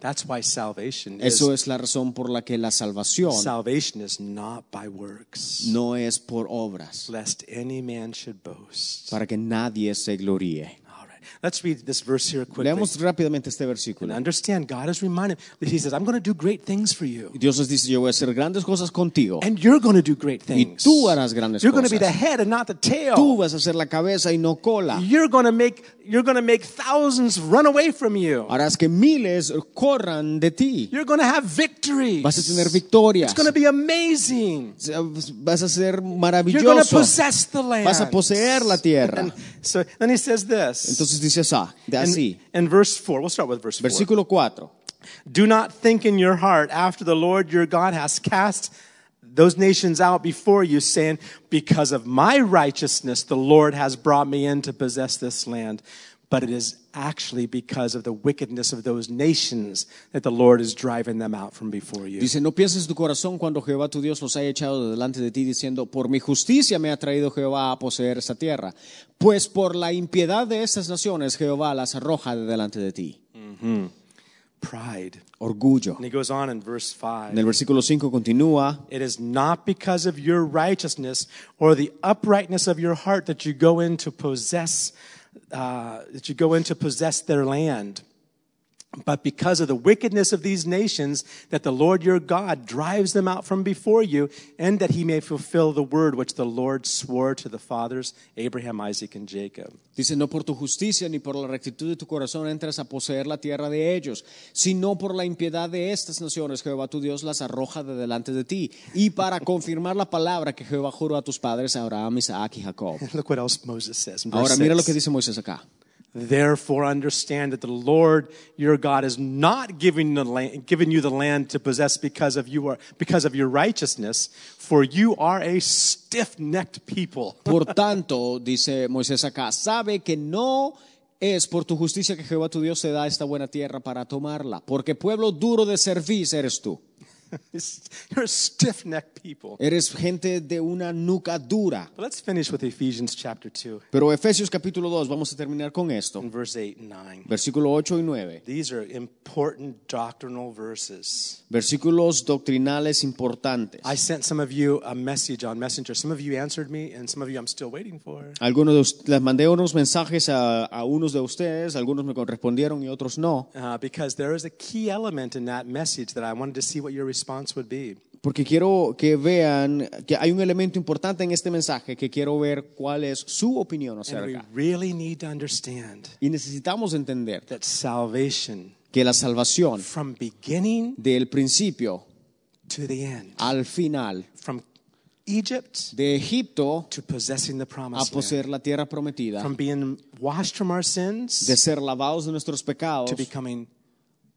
[SPEAKER 1] That's why salvation
[SPEAKER 2] Eso es la razón por la que la salvación
[SPEAKER 1] salvation is not by works,
[SPEAKER 2] no es por obras,
[SPEAKER 1] lest any man should boast.
[SPEAKER 2] para que nadie se gloríe.
[SPEAKER 1] Let's read this verse here quickly.
[SPEAKER 2] Leamos rápidamente este
[SPEAKER 1] And
[SPEAKER 2] versículo.
[SPEAKER 1] understand, God is reminding. He says, "I'm going to do great things for you,
[SPEAKER 2] Dios nos dice, yo voy a hacer grandes cosas contigo.
[SPEAKER 1] and you're going to do great
[SPEAKER 2] Y
[SPEAKER 1] things.
[SPEAKER 2] tú harás grandes
[SPEAKER 1] You're going to be the
[SPEAKER 2] cosas.
[SPEAKER 1] head and not the tail.
[SPEAKER 2] Tú vas a ser la cabeza y no cola.
[SPEAKER 1] You're going to make you're going to make thousands run away from you.
[SPEAKER 2] Harás que miles corran de ti.
[SPEAKER 1] You're going to have victories.
[SPEAKER 2] Vas a tener victorias.
[SPEAKER 1] It's going to be amazing.
[SPEAKER 2] Vas a ser
[SPEAKER 1] You're going to
[SPEAKER 2] maravilloso.
[SPEAKER 1] possess the land.
[SPEAKER 2] Vas a poseer la tierra.
[SPEAKER 1] And so then he says this.
[SPEAKER 2] Entonces dice así, de así.
[SPEAKER 1] in verse 4, we'll start with verse 4.
[SPEAKER 2] Versículo 4.
[SPEAKER 1] Do not think in your heart after the Lord your God has cast those nations out before you, saying, Because of my righteousness, the Lord has brought me in to possess this land. But it is actually because of the wickedness of those nations that the Lord is driving them out from before you.
[SPEAKER 2] Dice, no pienses en tu corazón cuando Jehová tu Dios los haya echado de delante de ti, diciendo, por mi justicia me ha traído Jehová a poseer esta tierra. Pues por la impiedad de estas naciones Jehová las arroja de delante de ti. Mm-hmm.
[SPEAKER 1] Pride.
[SPEAKER 2] Orgullo.
[SPEAKER 1] And he goes on in verse 5.
[SPEAKER 2] En el versículo 5 continúa,
[SPEAKER 1] It is not because of your righteousness or the uprightness of your heart that you go in to possess, uh, that you go in to possess their land. But because of the wickedness of these nations, that the Lord your God drives them out from before you, and that he may fulfill the word which the Lord swore to the fathers, Abraham, Isaac, and Jacob.
[SPEAKER 2] Dice, no por tu justicia ni por la rectitud de tu corazón entras a poseer la tierra de ellos, sino por la impiedad de estas naciones, Jehová tu Dios las arroja de delante de ti, y para confirmar la palabra que Jehová juró a tus padres, Abraham, Isaac y Jacob.
[SPEAKER 1] Look what else Moses says.
[SPEAKER 2] Ahora mira lo que dice Moisés acá.
[SPEAKER 1] Therefore, understand that the Lord your God is not giving, the land, giving you the land to possess because of, you are, because of your righteousness, for you are a stiff necked people.
[SPEAKER 2] Por tanto, dice Moisés acá, sabe que no es por tu justicia que Jehová tu Dios te da esta buena tierra para tomarla, porque pueblo duro de servir eres tú.
[SPEAKER 1] You're a stiff necked people.
[SPEAKER 2] Eres gente de una nuca dura.
[SPEAKER 1] But let's finish with Ephesians chapter 2,
[SPEAKER 2] Pero Efesios capítulo 2, vamos a terminar con esto.
[SPEAKER 1] in verse 8 and 9.
[SPEAKER 2] Versículo 8 y 9.
[SPEAKER 1] These are important doctrinal verses.
[SPEAKER 2] Versículos doctrinales importantes.
[SPEAKER 1] I sent some of you a message on Messenger. Some of you answered me, and some of you I'm still waiting for.
[SPEAKER 2] Algunos les mandé unos mensajes a, a unos de ustedes, algunos me correspondieron y otros no,
[SPEAKER 1] Uh, because there is a key element in that message that I wanted to see what your response would be.
[SPEAKER 2] porque quiero que vean que hay un elemento importante en este mensaje que quiero ver cuál es su opinión
[SPEAKER 1] And we
[SPEAKER 2] acerca.
[SPEAKER 1] really need to understand
[SPEAKER 2] Y necesitamos entender
[SPEAKER 1] that salvation,
[SPEAKER 2] que la salvación
[SPEAKER 1] from beginning
[SPEAKER 2] del principio
[SPEAKER 1] to the end,
[SPEAKER 2] al final,
[SPEAKER 1] from Egypt
[SPEAKER 2] de Egipto
[SPEAKER 1] to possessing the
[SPEAKER 2] a
[SPEAKER 1] promised land,
[SPEAKER 2] poseer la tierra prometida,
[SPEAKER 1] from being washed from our sins
[SPEAKER 2] de ser lavados de nuestros pecados,
[SPEAKER 1] to becoming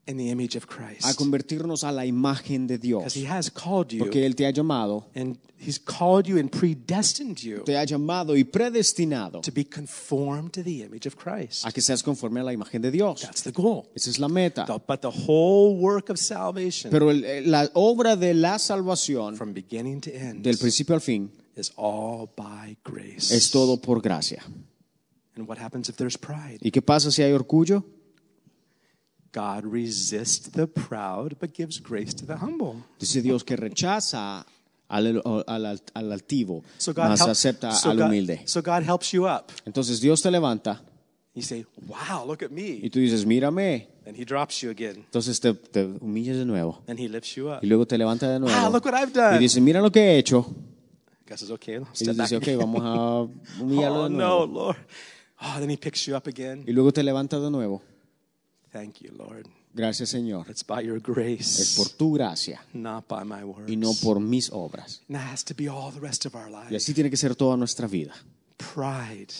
[SPEAKER 1] in the image of
[SPEAKER 2] a
[SPEAKER 1] Christ.
[SPEAKER 2] convertirnos a la imagen de Dios.
[SPEAKER 1] Because He has called you,
[SPEAKER 2] Porque Él te ha llamado,
[SPEAKER 1] and He's called you and predestined you
[SPEAKER 2] te ha llamado y predestinado
[SPEAKER 1] to be conformed to the image of Christ.
[SPEAKER 2] a que seas conforme a la imagen de Dios.
[SPEAKER 1] That's the goal.
[SPEAKER 2] Esa es la meta.
[SPEAKER 1] The- But the whole work of salvation,
[SPEAKER 2] Pero el- la obra de la salvación,
[SPEAKER 1] from beginning to end,
[SPEAKER 2] del principio al fin,
[SPEAKER 1] is all by grace.
[SPEAKER 2] es todo por gracia.
[SPEAKER 1] And what happens if there's pride?
[SPEAKER 2] ¿Y qué pasa si hay orgullo?
[SPEAKER 1] God resists the proud, but gives grace to the humble.
[SPEAKER 2] Dice Dios que rechaza al, al- al altivo,
[SPEAKER 1] So God,
[SPEAKER 2] mas
[SPEAKER 1] help-
[SPEAKER 2] acepta
[SPEAKER 1] so
[SPEAKER 2] al
[SPEAKER 1] God-
[SPEAKER 2] humilde.
[SPEAKER 1] so God helps you up.
[SPEAKER 2] Entonces Dios te levanta
[SPEAKER 1] You say, "Wow, look at
[SPEAKER 2] y
[SPEAKER 1] me,"
[SPEAKER 2] tú dices, mírame.
[SPEAKER 1] and He drops you again,
[SPEAKER 2] Entonces te, te humillas de nuevo
[SPEAKER 1] and He lifts you up.
[SPEAKER 2] y luego te levanta de nuevo.
[SPEAKER 1] Ah, look what I've
[SPEAKER 2] Y
[SPEAKER 1] done.
[SPEAKER 2] dices, mira lo que he hecho.
[SPEAKER 1] God says, "Okay,
[SPEAKER 2] Y
[SPEAKER 1] back."
[SPEAKER 2] dices, ok, vamos a humillarlo
[SPEAKER 1] oh
[SPEAKER 2] de
[SPEAKER 1] no,
[SPEAKER 2] nuevo.
[SPEAKER 1] Lord. Oh, then He picks you up again.
[SPEAKER 2] Y luego te levanta de nuevo.
[SPEAKER 1] Thank you, Lord.
[SPEAKER 2] Gracias, Señor.
[SPEAKER 1] It's by your
[SPEAKER 2] Es
[SPEAKER 1] grace,
[SPEAKER 2] por tu gracia
[SPEAKER 1] not by my words.
[SPEAKER 2] y no por mis obras.
[SPEAKER 1] And that has to be all the rest of our
[SPEAKER 2] Y
[SPEAKER 1] lives.
[SPEAKER 2] así tiene que ser toda nuestra vida.
[SPEAKER 1] Pride.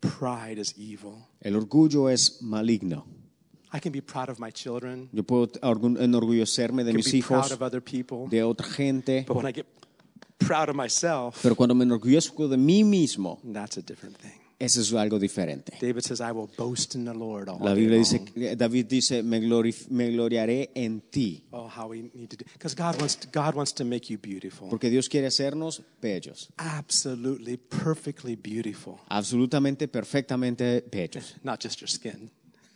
[SPEAKER 1] Pride is evil.
[SPEAKER 2] El orgullo es maligno.
[SPEAKER 1] I can be proud of my children.
[SPEAKER 2] Yo puedo orgu- enorgullecerme de mis
[SPEAKER 1] be proud
[SPEAKER 2] hijos,
[SPEAKER 1] of other people.
[SPEAKER 2] de otra gente,
[SPEAKER 1] But when I get proud of myself,
[SPEAKER 2] pero cuando me enorgullezco de mí mismo,
[SPEAKER 1] that's a different thing.
[SPEAKER 2] Eso es algo diferente.
[SPEAKER 1] David says, I will boast in the Lord all
[SPEAKER 2] La Biblia dice. David dice, me, me gloriaré en ti,
[SPEAKER 1] Oh, how we need to do because God wants to, God wants to make you beautiful.
[SPEAKER 2] porque Dios quiere hacernos bellos,
[SPEAKER 1] Absolutely perfectly beautiful.
[SPEAKER 2] absolutamente, perfectamente bellos.
[SPEAKER 1] Not just your skin.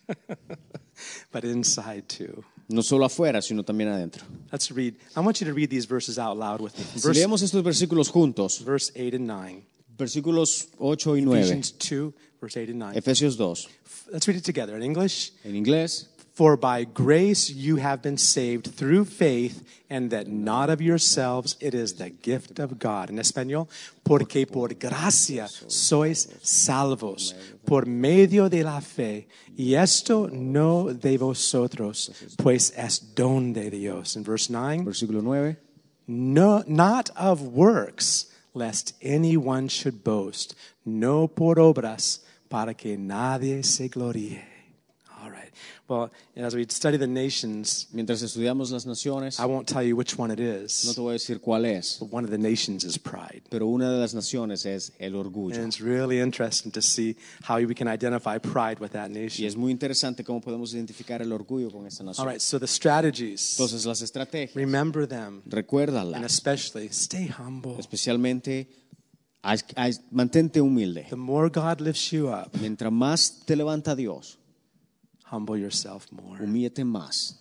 [SPEAKER 1] but inside too.
[SPEAKER 2] No solo afuera, sino también adentro.
[SPEAKER 1] Let's read. I want you to read these verses out loud with me.
[SPEAKER 2] Si
[SPEAKER 1] Verse,
[SPEAKER 2] leemos estos versículos juntos,
[SPEAKER 1] verse 8 and 9.
[SPEAKER 2] Versículos 8 y 9,
[SPEAKER 1] Ephesians 2, verse 8 and 9.
[SPEAKER 2] Efesios 2,
[SPEAKER 1] Let's read it together in English.
[SPEAKER 2] en inglés.
[SPEAKER 1] For by grace you have been saved through faith, and that not of yourselves, it is the gift of God. En español, porque por gracia sois salvos, por medio de la fe, y esto no de vosotros, pues es don de Dios. In verse 9,
[SPEAKER 2] Versículo 9.
[SPEAKER 1] no, not of works, lest anyone should boast, no por obras, para que nadie se gloríe. All right. And as we study the nations,
[SPEAKER 2] Mientras estudiamos las naciones,
[SPEAKER 1] I won't tell you which one it
[SPEAKER 2] no
[SPEAKER 1] is,
[SPEAKER 2] te voy a decir cuál es,
[SPEAKER 1] but one of the nations is pride.
[SPEAKER 2] pero una de las naciones es el orgullo.
[SPEAKER 1] And it's really interesting to see how we can identify pride with that
[SPEAKER 2] Y
[SPEAKER 1] nation.
[SPEAKER 2] es muy interesante cómo podemos identificar el orgullo con
[SPEAKER 1] All
[SPEAKER 2] nación.
[SPEAKER 1] right, so the strategies,
[SPEAKER 2] Entonces las estrategias,
[SPEAKER 1] remember them, and
[SPEAKER 2] recuérdalas,
[SPEAKER 1] especially stay humble.
[SPEAKER 2] especialmente mantente humilde.
[SPEAKER 1] The more God lifts you up,
[SPEAKER 2] Mientras más te levanta Dios,
[SPEAKER 1] humble yourself more.
[SPEAKER 2] humíllate más.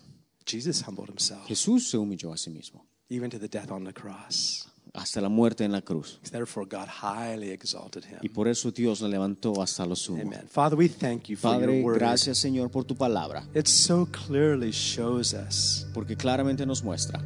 [SPEAKER 1] Jesus humbled himself,
[SPEAKER 2] Jesús se humilló a sí mismo,
[SPEAKER 1] even to the death on the cross.
[SPEAKER 2] hasta la muerte en la cruz.
[SPEAKER 1] Therefore, God highly exalted him.
[SPEAKER 2] Y por eso Dios le levantó hasta lo sumo.
[SPEAKER 1] Amen. Father, we thank you for
[SPEAKER 2] Padre,
[SPEAKER 1] your word.
[SPEAKER 2] gracias Señor por tu palabra,
[SPEAKER 1] It so clearly shows us
[SPEAKER 2] porque claramente nos muestra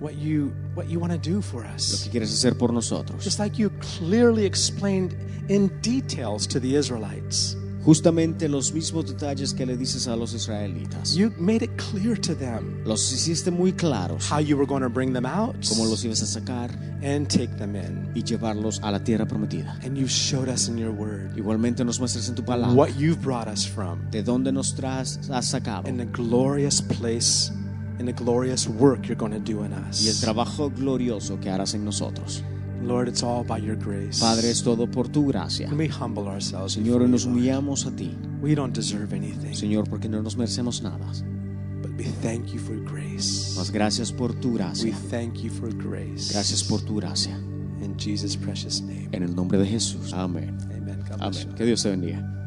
[SPEAKER 1] what you what you want to do for us.
[SPEAKER 2] lo que quieres hacer por nosotros.
[SPEAKER 1] Just like you clearly explained in details to the Israelites.
[SPEAKER 2] Justamente los mismos detalles que le dices a los israelitas.
[SPEAKER 1] You made it clear to them
[SPEAKER 2] Los hiciste muy claros,
[SPEAKER 1] how you were going to bring them out
[SPEAKER 2] cómo los ibas a sacar
[SPEAKER 1] and take them in.
[SPEAKER 2] y llevarlos a la tierra prometida.
[SPEAKER 1] And you showed us in your word
[SPEAKER 2] Igualmente nos muestras en tu palabra
[SPEAKER 1] what you've brought us from
[SPEAKER 2] de dónde nos tras- has sacado
[SPEAKER 1] and the glorious place and the glorious work you're going to do in
[SPEAKER 2] y el
[SPEAKER 1] us.
[SPEAKER 2] trabajo glorioso que harás en nosotros.
[SPEAKER 1] Lord, it's all by your grace.
[SPEAKER 2] Padre, es todo por tu gracia.
[SPEAKER 1] We humble ourselves
[SPEAKER 2] Señor, nos humillamos a ti,
[SPEAKER 1] We don't deserve anything,
[SPEAKER 2] Señor, porque no nos merecemos nada.
[SPEAKER 1] but we thank you for grace.
[SPEAKER 2] Mas gracias por tu
[SPEAKER 1] We
[SPEAKER 2] gracia.
[SPEAKER 1] thank you for grace.
[SPEAKER 2] Gracias por tu gracia.
[SPEAKER 1] In Jesus' precious name.
[SPEAKER 2] En el nombre de Jesús. Amén. Amén. Que Dios te bendiga.